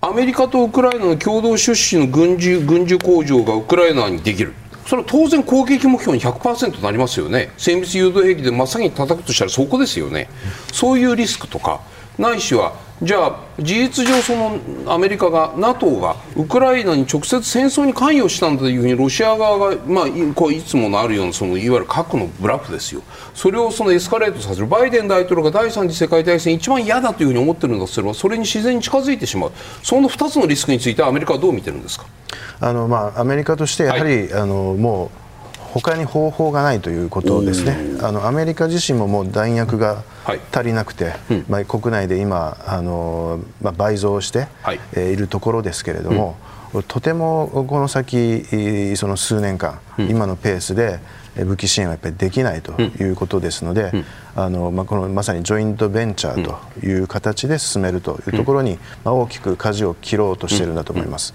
アメリカとウクライナの共同出資の軍事軍需工場がウクライナにできる。それは当然攻撃目標に100%なりますよね。精密誘導兵器で真っ先に叩くとしたらそこですよね、そういうリスクとかないしはじゃあ事実上そのアメリカが NATO がウクライナに直接戦争に関与したんだというふうにロシア側が、まあ、こういつものあるようなそのいわゆる核のブラフですよ。それをそのエスカレートさせる。バイデン大統領が第三次世界大戦一番嫌だというふうに思ってるんだとすればそれに自然に近づいてしまう。その2つのリスクについてはアメリカはどう見てるんですか？あの、まあ、アメリカとしてやはり、はい、あのもう他に方法がないということですね、あのアメリカ自身ももう弾薬が足りなくて、はいうん、まあ、国内で今あの、まあ、倍増して、はい。えー、いるところですけれども、うん、とてもこの先、その数年間、うん、今のペースで武器支援はやっぱりできないということですので、あのまあ、このまさにジョイントベンチャーという形で進めるというところに、まあ、大きく舵を切ろうとしているんだと思います。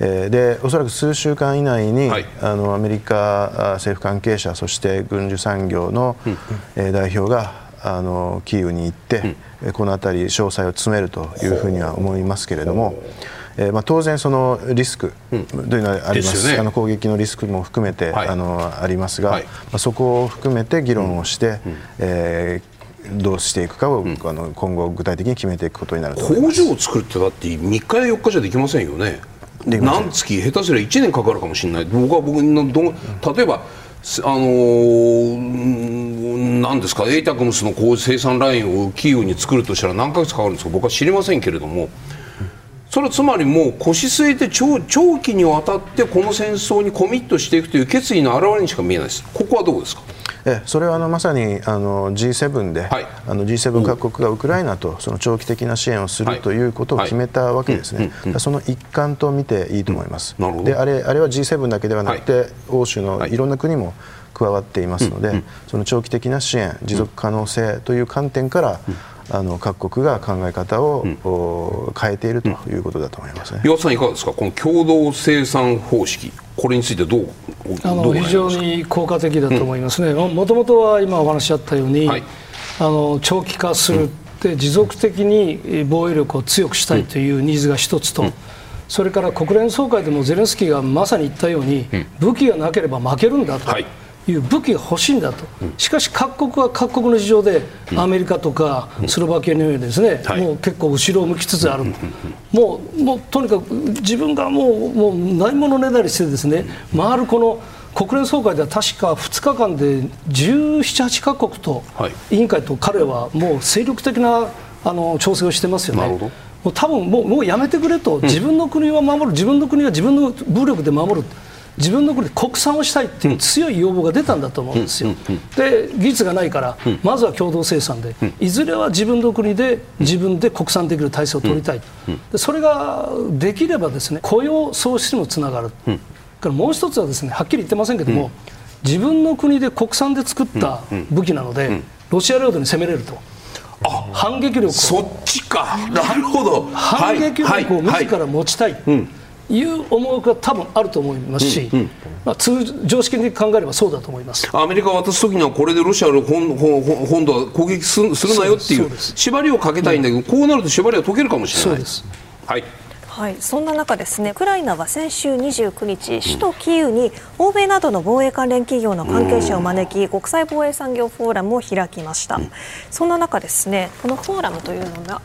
えー、でおそらく数週間以内に、はい、あのアメリカ政府関係者そして軍需産業の、うん、えー、代表があのキーウに行って、うん、この辺り詳細を詰めるというふうには思いますけれども。えーまあ、当然、そのリスクというのはあります、ね、あの攻撃のリスクも含めて、はい、あのありますが、はい、まあ、そこを含めて議論をして、うん、えー、どうしていくかを、うん、あの今後、具体的に決めていくことになると工場を作るってだって3日や4日じゃできませんよね。何月下手すりゃ1年かかるかもしれない。僕は僕のど例えばあのー、なんですかエイタクムスのこう生産ラインをキーウに作るとしたら何ヶ月かかるんですか僕は知りませんけれども。それはつまりもう腰据えて長長期にわたってこの戦争にコミットしていくという決意の表れにしか見えないです。ここはどうですか？えそれはあのまさにあの G7 で、はい、あの G7 各国がウクライナとその長期的な支援をするということを決めたわけですね、その一環と見ていいと思います、うん、であれあれは G7 だけではなくて、はい、欧州のい。ろんな国も加わっていますので、その長期的な支援、持続可能性という観点から、あの各国が考え方を、うん、変えているということだと思いますね。岩さんいかがですか？この共同生産方式。これについてどうあの非常に効果的だと思いますね。もともとは今お話しあったように、はい、あの長期化するで持続的に防衛力を強くしたいというニーズが一つと。うん。それから国連総会でもゼレンスキーがまさに言ったように、武器がなければ負けるんだと、はいいう武器が欲しいんだと、しかし各国は各国の事情で、アメリカとかスロバキアのようにですね、もう結構後ろを向きつつある、もうもうとにかく自分がもうもうないものねだりしてですね回るこの国連総会では確か2日間で17、8カ国と、委員会と彼はもう精力的なあの調整をしてますよね。もう多分もうもうやめてくれと、自分の国は守る、自分の国は自分の武力で守る。自分の国で国産をしたいっていう強い要望が出たんだと思うんですよ。で技術がないからまずは共同生産でいずれは自分の国で自分で国産できる体制を取りたいでそれができればですね雇用創出にもつながる。からもう一つはですねはっきり言ってませんけども自分の国で国産で作った武器なのでロシア領土に攻めれると。反撃力そっちか。なるほど。反撃力を自ら持ちたい、はいはいいう思惑が多分あると思いますし、うんうん、まあ、通常識的に考えればそうだと思います。アメリカが渡す時にはこれでロシアの本本土は攻撃するなよっていう縛りをかけたいんだけど、うん、こうなると縛りは解けるかもしれない。はい。はい、そんな中ですねウクライナは先週29日首都キーウに欧米などの防衛関連企業の関係者を招き国際防衛産業フォーラムを開きました。そんな中ですねこのフォーラムというのが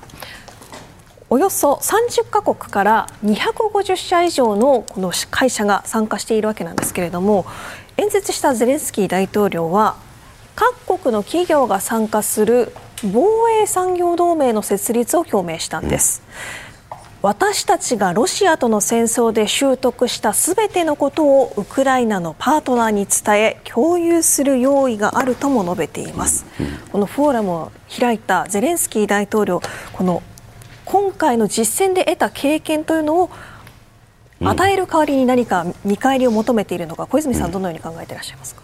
およそ30カ国から250社以上のこの会社が参加しているわけなんですけれども演説したゼレンスキー大統領は各国の企業が参加する防衛産業同盟の設立を表明したんです。私たちがロシアとの戦争で習得したすべてのことをウクライナのパートナーに伝え共有する用意があるとも述べています。このフォーラムを開いたゼレンスキー大統領この今回の実戦で得た経験というのを与える代わりに何か見返りを求めているのか小泉さん、どのように考えていらっしゃいますか？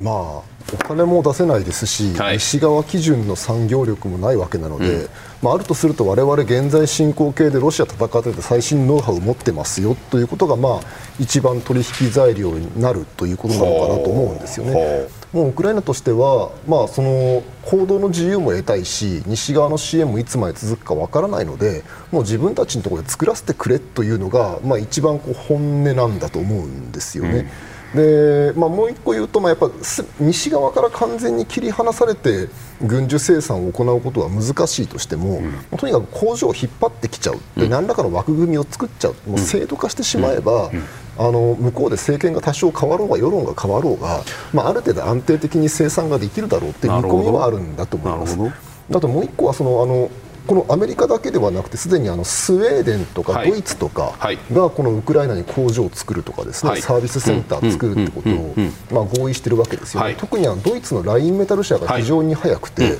まあ、お金も出せないですし、はい、西側基準の産業力もないわけなので、うん、まあ、あるとすると我々現在進行形でロシア戦ってて最新ノウハウを持ってますよということが、まあ、一番取引材料になるということなのかなと思うんですよね。もうウクライナとしては、まあ、その行動の自由も得たいし西側の支援もいつまで続くかわからないのでもう自分たちのところで作らせてくれというのが、まあ、一番こう本音なんだと思うんですよね。うんでまあ、もう一個言うと、まあ、やっぱ西側から完全に切り離されて軍需生産を行うことは難しいとしても、うん、とにかく工場を引っ張ってきちゃうで、うん、何らかの枠組みを作っちゃう、もう制度化してしまえば、あの向こうで政権が多少変わろうが世論が変わろうが、まあ、ある程度安定的に生産ができるだろうっていう見込みはあるんだと思います。あともう一個はそのあのこのアメリカだけではなくてすでにあのスウェーデンとかドイツとかがこのウクライナに工場を作るとかですね、はい、サービスセンター作るってことをまあ合意しているわけですよね、はい、特にあのドイツのラインメタル社が非常に早くて、はい、あ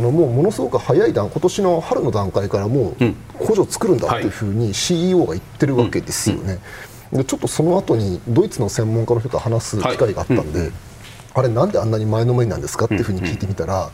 のもうものすごく早い段今年の春の段階からもう工場を作るんだというふうに CEO が言ってるわけですよね。でちょっとその後にドイツの専門家の人と話す機会があったんで、あれなんであんなに前のめりなんですかっていうふうに聞いてみたら、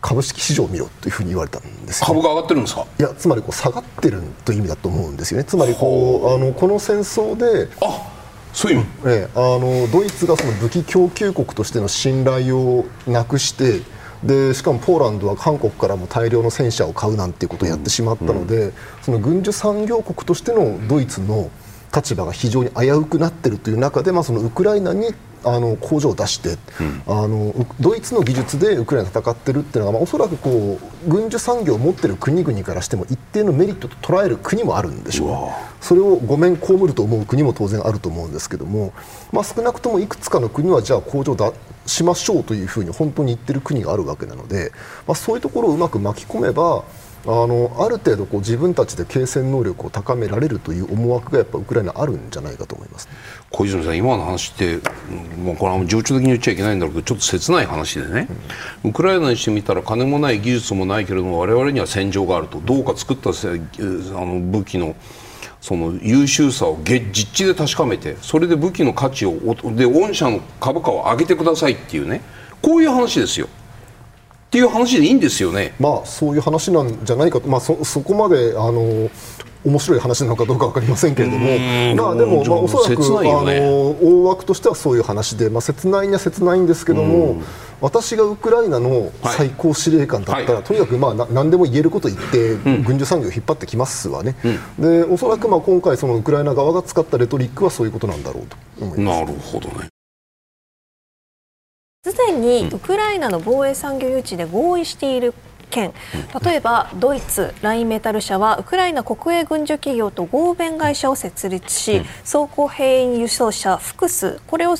株式市場を見ろというふうに言われたんです株が上がってるんですか？いやつまりこう下がってるという意味だと思うんですよね。つまりこうあのこの戦争であそういう、ええ、あのドイツがその武器供給国としての信頼をなくしてでしかもポーランドは韓国からも大量の戦車を買うなんていうことをやってしまったので、うん。うん、その軍需産業国としてのドイツの立場が非常に危うくなっているという中で、まあ、そのウクライナにあの工場を出して、うん、あのドイツの技術でウクライナ戦ってるっていうのは、まあ、おそらくこう軍需産業を持っている国々からしても一定のメリットと捉える国もあるんでしょう、ね、それをごめん被ると思う国も当然あると思うんですけども、まあ、少なくともいくつかの国はじゃあ工場を出しましょうというふうに本当に言ってる国があるわけなので、まあ、そういうところをうまく巻き込めばあのある程度こう自分たちで継戦能力を高められるという思惑がやっぱウクライナあるんじゃないかと思います、小泉さん、今の話って、もうこれは情緒的に言っちゃいけないんだろうけどちょっと切ない話でね、ウクライナにしてみたら金もない技術もないけれども我々には戦場があるとどうか作ったあの武器のその優秀さを実地で確かめてそれで武器の価値をで御社の株価を上げてくださいっていうねこういう話ですよ。っていう話でいいんですよね。まあそういう話なんじゃないかと、まあそそこまであの面白い話なのかどうか分かりませんけれども、まあ、でも、まあ、おそらく、ね、あの大枠としてはそういう話で、まあ、切ないには切ないんですけども、私がウクライナの最高司令官だったら、はい、とにかく、まあ、な何でも言えること言って、軍需産業を引っ張ってきますわね、うん、でおそらく、まあ、今回そのウクライナ側が使ったレトリックはそういうことなんだろうと思います。なるほどね。すでにウクライナの防衛産業誘致で合意している件。例えばドイツラインメタル社はウクライナ国営軍需企業と合弁会社を設立し装甲兵員輸送車複数これを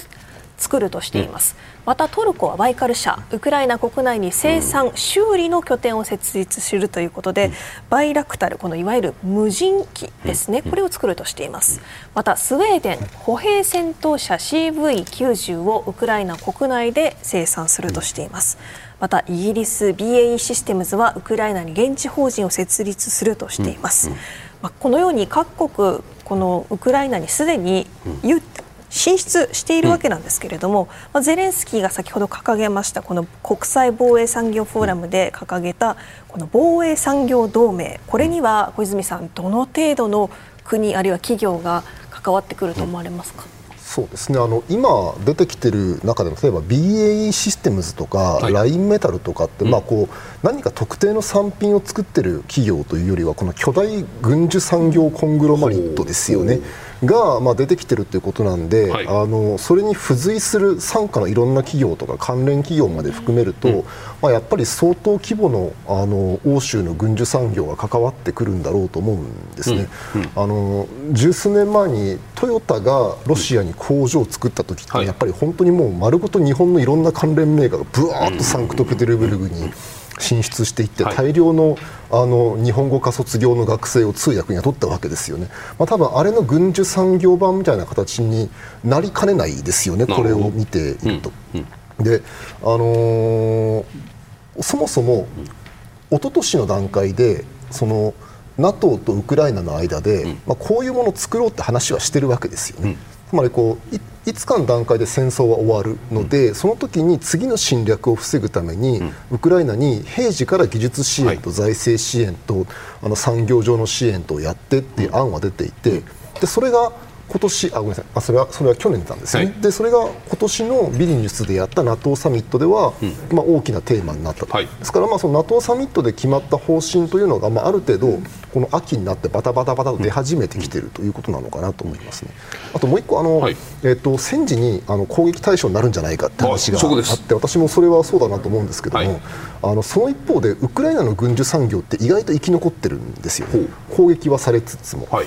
作るとしています、またトルコはバイカル社ウクライナ国内に生産、修理の拠点を設立するということで、バイラクタルこのいわゆる無人機ですねこれを作るとしています。またスウェーデン歩兵戦闘車 CV90 をウクライナ国内で生産するとしていますまたイギリス BAE システムズはウクライナに現地法人を設立するとしています、まあ、このように各国このウクライナにすでに言進出しているわけなんですけれども、うん、まあ、ゼレンスキーが先ほど掲げましたこの国際防衛産業フォーラムで掲げたこの防衛産業同盟。これには小泉さんどの程度の国あるいは企業が関わってくると思われますか？そうですね。あの今出てきてる中でも例えば BAE システムズとか、はい、ラインメタルとかって、まあ、こう何か特定の産品を作ってる企業というよりはこの巨大軍需産業コングロマリットですよね。が、まあ、出てきてるということなんで、はい、あのそれに付随する傘下のいろんな企業とか関連企業まで含めると、うん、まあ、やっぱり相当規模のあの欧州の軍需産業が関わってくるんだろうと思うんですね。うん。うん、あの十数年前にトヨタがロシアに工場を作った時って、やっぱり本当にもう丸ごと日本のいろんな関連メーカーがぶわーっとサンクトペテルブルグに。進出していって大量のあの日本語科卒業の学生を通訳に雇ったわけですよね、まあ、多分あれの軍需産業版みたいな形になりかねないですよね、これを見ていると。うんうん、であのー、そもそも一昨年の段階でその NATO とウクライナの間で、まあ、こういうものを作ろうって話はしてるわけですよね。つまりこういつかの段階で戦争は終わるので、うん、その時に次の侵略を防ぐために、うん、ウクライナに平時から技術支援と財政支援と、はい、あの産業上の支援とやってっていう案は出ていて、でそれが今年あごめんなさい。あそれはそれは去年なんですね、はい、でそれが今年のビリニュスでやった NATO サミットでは、うん、まあ、大きなテーマになったと、はい、ですからまあその NATO サミットで決まった方針というのが、まあ、ある程度ここの秋になってバタバタバタと出始めてきているということなのかなと思いますね。あともう一個あの、はい、えーと、戦時にあの攻撃対象になるんじゃないかって話があって私もそれはそうだなと思うんですけども、はい、あのその一方でウクライナの軍需産業って意外と生き残ってるんですよ、攻撃はされつつも。はい。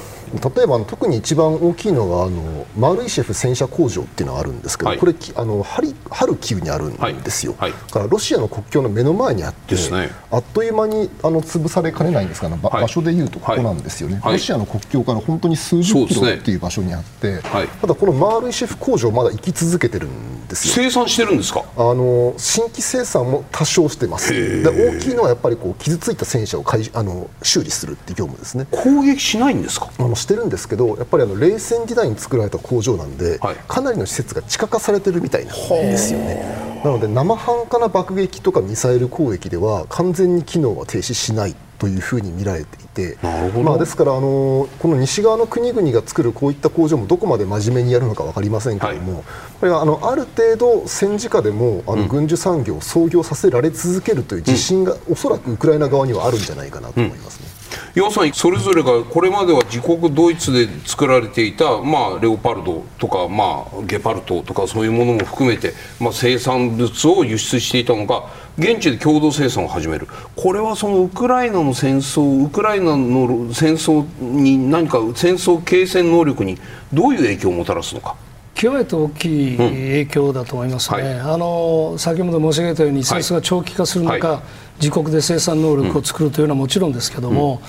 例えばあの特に一番大きいのがあのマルイシェフ戦車工場っていうのがあるんですけど、はい、これあのハリハルキウにあるんですよ、からロシアの国境の目の前にあって、ね、あっという間にあの潰されかねないんですが、場所でいうとここなんですよね、ロシアの国境から本当に数十キロっていう場所にあって、ただこのマルイシェフ工場まだ生き続けてるんですよ。生産してるんですか？あの新規生産も多少してます。で大きいのはやっぱりこう傷ついた戦車をあの修理するっていう業務ですね。攻撃しないんですか？あのしてるんですけどやっぱりあの冷戦時代に作られた工場なんで、はい、かなりの施設が地下化されてるみたいなんですよね。なので生半可な爆撃とかミサイル攻撃では完全に機能は停止しないというふうに見られていて、まあ、ですからあのこの西側の国々が作るこういった工場もどこまで真面目にやるのか分かりませんけれども、はい、これはあのある程度戦時下でもあの軍需産業を創業させられ続けるという自信が、おそらくウクライナ側にはあるんじゃないかなと思いますね。要するにそれぞれがこれまでは自国ドイツで作られていた、まあ、レオパルドとか、まあ、ゲパルトとかそういうものも含めて、まあ、生産物を輸出していたのが現地で共同生産を始める。これはそのウクライナの戦争ウクライナの戦争に何か戦争継戦能力にどういう影響をもたらすのか。極めて大きい影響だと思いますね、うん。はい、あの先ほど申し上げたように戦争が長期化する中、はい、自国で生産能力を作るというのはもちろんですけども、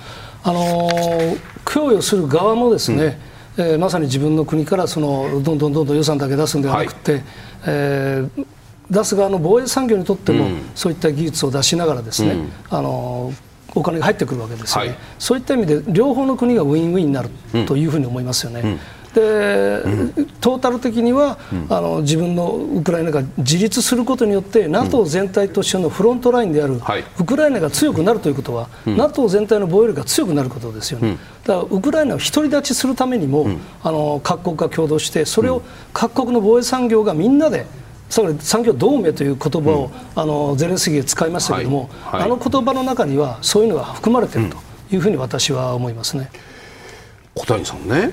うん、あの供与する側もですね、うん、えー、まさに自分の国からそのどんどんどんどん予算だけ出すんではなくて、はい、えー出す側の防衛産業にとっても、そういった技術を出しながらですね、あのお金が入ってくるわけですよね、はい、そういった意味で両方の国がウィンウィンになるというふうに思いますよね。で、トータル的には、あの自分のウクライナが自立することによって NATO 全体としてのフロントラインである、ウクライナが強くなるということは、NATO 全体の防衛力が強くなることですよね。だからウクライナを独り立ちするためにも、あの各国が共同してそれを各国の防衛産業がみんなでつまり産業同盟という言葉を、うん、あのゼレンスキーが使いましたけれども、はい。はい、あの言葉の中にはそういうのが含まれているというふうに私は思いますね。小谷さんね。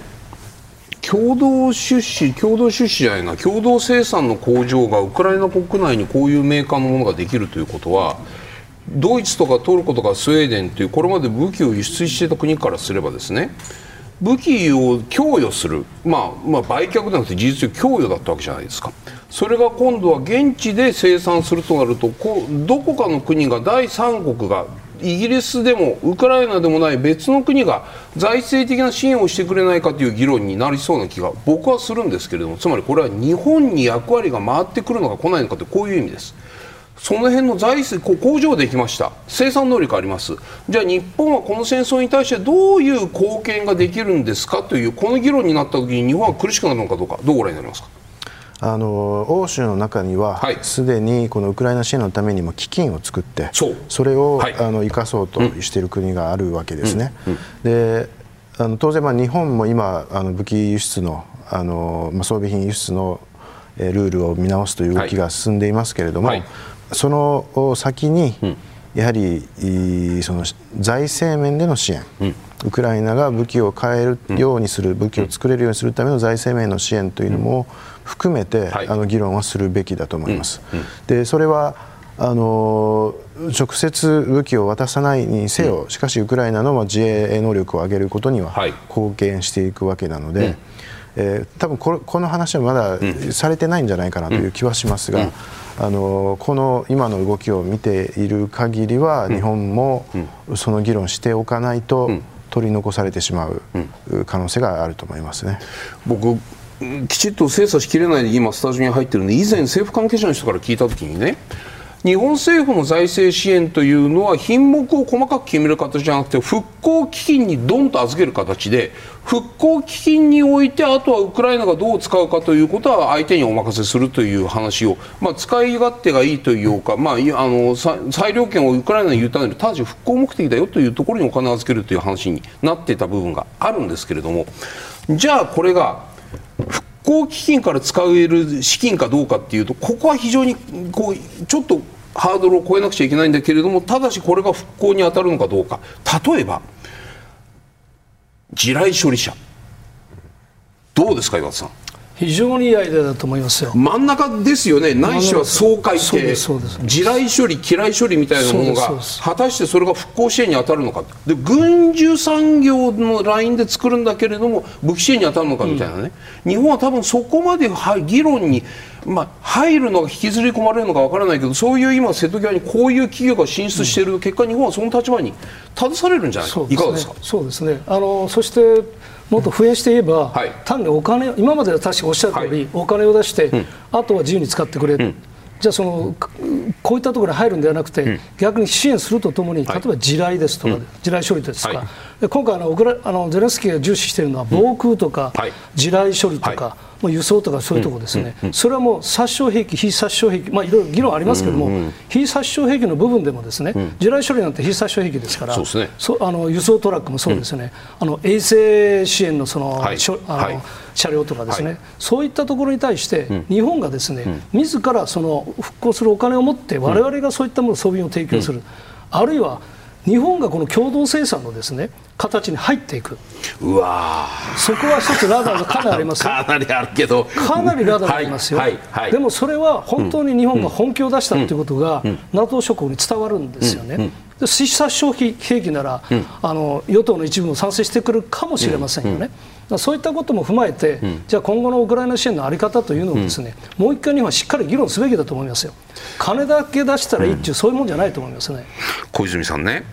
共同出資共同出資じゃないな。共同生産の工場がウクライナ国内にこういうメーカーのものができるということはドイツとかトルコとかスウェーデンというこれまで武器を輸出していた国からすればですね武器を供与する、まあ、まあ売却じゃなくて事実上供与だったわけじゃないですか。それが今度は現地で生産するとなるとこどこかの国が第三国がイギリスでもウクライナでもない別の国が財政的な支援をしてくれないかという議論になりそうな気が僕はするんですけれどもつまりこれは日本に役割が回ってくるのか来ないのかとこういう意味です。その辺の財政工場できました。生産能力あります。じゃあ日本はこの戦争に対してどういう貢献ができるんですかというこの議論になった時に日本は苦しくなるのかどうかどうご覧になりますか？あの欧州の中にはすで、にこのウクライナ支援のためにも基金を作ってそれを、はい、あの生かそうとしている国があるわけですね。うん。うん、であの当然、まあ、日本も今あの武器輸出のあの、まあ、装備品輸出のルールを見直すという動きが進んでいますけれども、はい、その先に、やはりその財政面での支援、ウクライナが武器を買えるようにする、武器を作れるようにするための財政面の支援というのも含めて、あの議論はするべきだと思います。でそれはあの直接武器を渡さないにせよ、しかしウクライナの自衛能力を上げることには貢献していくわけなので、えー、多分ここの話はまだされてないんじゃないかなという気はしますが、あのこの今の動きを見ている限りは、日本もその議論しておかないと、取り残されてしまう可能性があると思いますね。僕きちっと精査しきれないで今スタジオに入ってるんで以前政府関係者の人から聞いた時にね日本政府の財政支援というのは品目を細かく決める形じゃなくて復興基金にドンと預ける形で復興基金においてあとはウクライナがどう使うかということは相手にお任せするという話を、まあ、使い勝手がいいというか、まあ、あの裁量権をウクライナに言ったのにただし復興目的だよというところにお金を預けるという話になっていた部分があるんですけれどもじゃあこれが復興基金から使える資金かどうかっていうとここは非常にこうちょっとハードルを超えなくちゃいけないんだけれどもただしこれが復興に当たるのかどうか例えば地雷処理車。どうですか岩田さん？非常にいいアイデアだと思いますよ。真ん中ですよね。ないしは総会って地雷処理機雷処理みたいなものが果たしてそれが復興支援に当たるのか。で軍需産業のラインで作るんだけれども武器支援に当たるのかみたいなね、うん、日本は多分そこまで議論にまあ、入るのが引きずり込まれるのかわからないけどそういう今瀬戸際にこういう企業が進出している、うん、結果日本はその立場に立たされるんじゃない？か、ね、いかがですか？そうですね。あのそしてもっと増やして言えば、はい、単にお金今までは確かおっしゃる通り、はい、お金を出して、うん、あとは自由に使ってくれ、うん、じゃあそのこういったところに入るんではなくて、うん、逆に支援するとともに例えば地雷ですとか、地雷処理ですとか、今回あのあのゼレンスキーが重視しているのは防空とか、地雷処理とか、もう輸送とかそういうところですね、それはもう殺傷兵器、非殺傷兵器、まあ、いろいろ議論ありますけれども、非殺傷兵器の部分でもですね、地雷処理なんて非殺傷兵器ですから、そあの輸送トラックもそうですね、あの衛星支援のその、あの車両とかですね、そういったところに対して、日本がですね、自らその復興するお金を持って、われわれがそういったもの装備を提供する、あるいは日本がこの共同生産のですね形に入っていく。うわそこは一つラダーがかなりあります かなりあるけど。かなりラダーがありますよ、はいはい、でもそれは本当に日本が本気を出したということが、うん、NATO 諸国に伝わるんですよね、うんうん。死殺消費兵器なら、うん、あの与党の一部も賛成してくるかもしれませんよね、うん、そういったことも踏まえて、うん、じゃあ今後のウクライナ支援の在り方というのをですね、もう一回日本はしっかり議論すべきだと思いますよ。金だけ出したらいいっていう、そういうもんじゃないと思いますね。小泉さんね。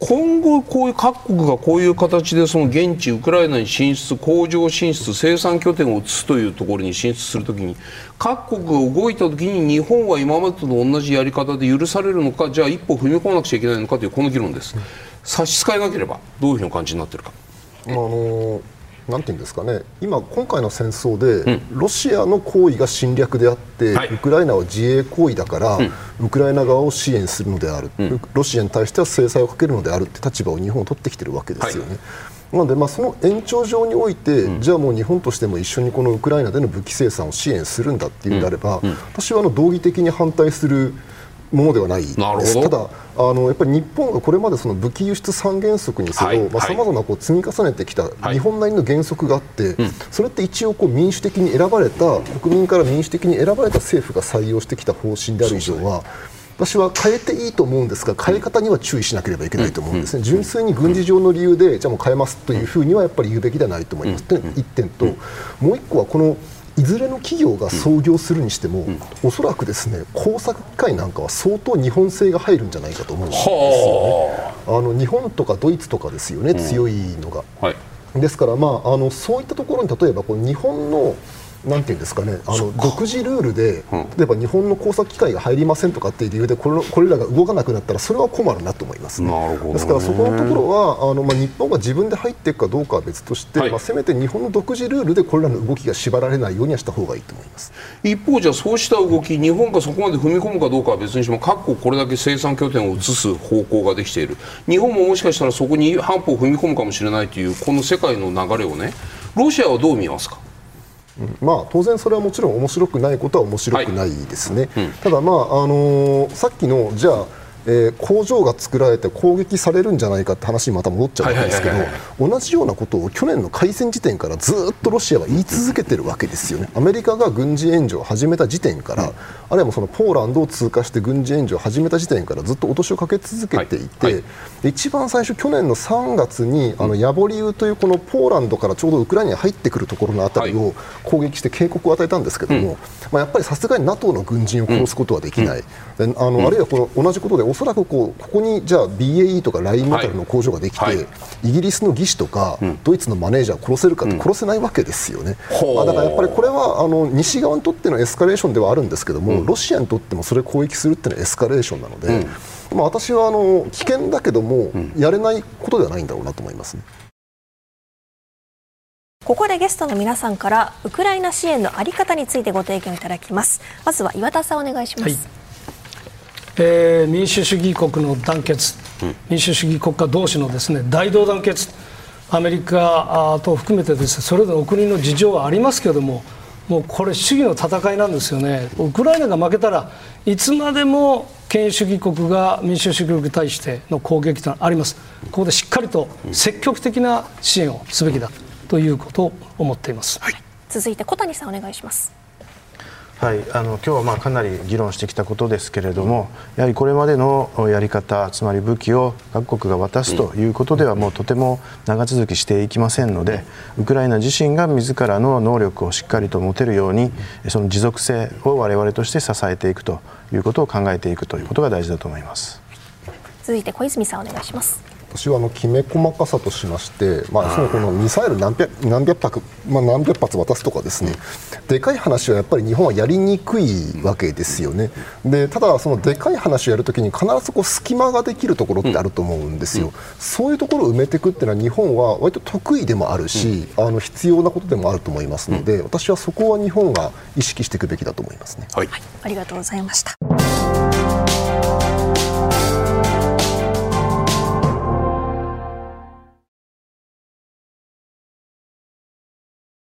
今後、こういう各国がこういう形でその現地ウクライナに進出工場進出生産拠点を移すというところに進出するときに各国が動いたときに日本は今までと同じやり方で許されるのかじゃあ一歩踏み込まなくちゃいけないのかというこの議論です、差し支えなければどういうふうな感じになっているか。あのーなんていうんですかね。今、今回の戦争で、ロシアの行為が侵略であって、はい、ウクライナは自衛行為だから、うん、ウクライナ側を支援するのである、うん、ロシアに対しては制裁をかけるのであるって立場を日本は取ってきてるわけですよね。はい。なので、まあ、その延長上において、うん、じゃあもう日本としても一緒にこのウクライナでの武器生産を支援するんだっていうんであれば、うん。うん、私はあの道義的に反対するものではないです。ただあのやっぱり日本がこれまでその武器輸出三原則にせよさまざ、まこう積み重ねてきた日本なりの原則があって、はい、それって一応こう民主的に選ばれた国民から民主的に選ばれた政府が採用してきた方針である以上は。私は変えていいと思うんですが変え方には注意しなければいけないと思うんですね、純粋に軍事上の理由でじゃあもう変えますというふうにはやっぱり言うべきではないと思います、という1点と、もう1個はこのいずれの企業が創業するにしても、うん、おそらくですね工作機械なんかは相当日本製が入るんじゃないかと思うんですよね。あの日本とかドイツとかですよね、強いのが。はい、ですから、まあ、あのそういったところに例えばこう日本のなんていうんですかねあの独自ルールで、例えば日本の工作機械が入りませんとかっていう理由でこれこれらが動かなくなったらそれは困るなと思います、ね、ですからそこのところはあの、まあ、日本が自分で入っていくかどうかは別として、はい、まあ、せめて日本の独自ルールでこれらの動きが縛られないようにはした方がいいと思います。一方、じゃあそうした動き日本がそこまで踏み込むかどうかは別にしても各国これだけ生産拠点を移す方向ができている。日本ももしかしたらそこに半歩踏み込むかもしれないというこの世界の流れをね。ロシアはどう見ますか？まあ、当然それはもちろん面白くないことは面白くないですね、はい。うん、ただ、まああのー、さっきのじゃあえー、工場が作られて攻撃されるんじゃないかって話にまた戻っちゃうんですけど同じようなことを去年の開戦時点からずっとロシアは言い続けてるわけですよね。アメリカが軍事援助を始めた時点から、うん、あるいはもうそのポーランドを通過して軍事援助を始めた時点からずっと脅しをかけ続けていて、はい。はい、一番最初去年の3月にあのヤボリウというこのポーランドからちょうどウクライナに入ってくるところのあたりを攻撃して警告を与えたんですけども、まあ、やっぱりさすがに NATO の軍人を殺すことはできない、うん、あのあるいはこの同じことでおそらくこうここにじゃあ BAE とかラインメタルの工場ができて、はい、イギリスの技師とか、うん、ドイツのマネージャーを殺せるかって殺せないわけですよね、う。ん、まあ、だからやっぱりこれはあの西側にとってのエスカレーションではあるんですけども、うん、ロシアにとってもそれを攻撃するっていうのはエスカレーションなので、まあ、私はあの危険だけども、やれないことではないんだろうなと思いますね。ここでゲストの皆さんからウクライナ支援のあり方についてご提供いただきます。まずは岩田さんお願いします、はいえー、民主主義国の団結、うん、民主主義国家同士のですね大同団結アメリカと含めてですねそれぞれの国の事情はありますけれどももうこれ主義の戦いなんですよね。ウクライナが負けたらいつまでも権威主義国が民主主義国に対しての攻撃というのはあります。ここでしっかりと積極的な支援をすべきだということを思っています、はい、続いて小谷さんお願いしますはい、あの今日はまあかなり議論してきたことですけれども、やはりこれまでのやり方、つまり武器を各国が渡すということでは、もうとても長続きしていきませんので、ウクライナ自身が自らの能力をしっかりと持てるように、その持続性を我々として支えていくということを考えていくということが大事だと思います。続いて小泉さんお願いします。私はあのきめ細かさとしまして、まあ、そのこのミサイル何百何百発、まあ、何百発渡すとかですね、でかい話はやっぱり日本はやりにくいわけですよね、でただ、そのでかい話をやるときに必ずこう隙間ができるところってあると思うんですよ、そういうところを埋めていくっていうのは日本は割と得意でもあるし、あの必要なことでもあると思いますので、私はそこは日本が意識していくべきだと思いますね。はい、ありがとうございました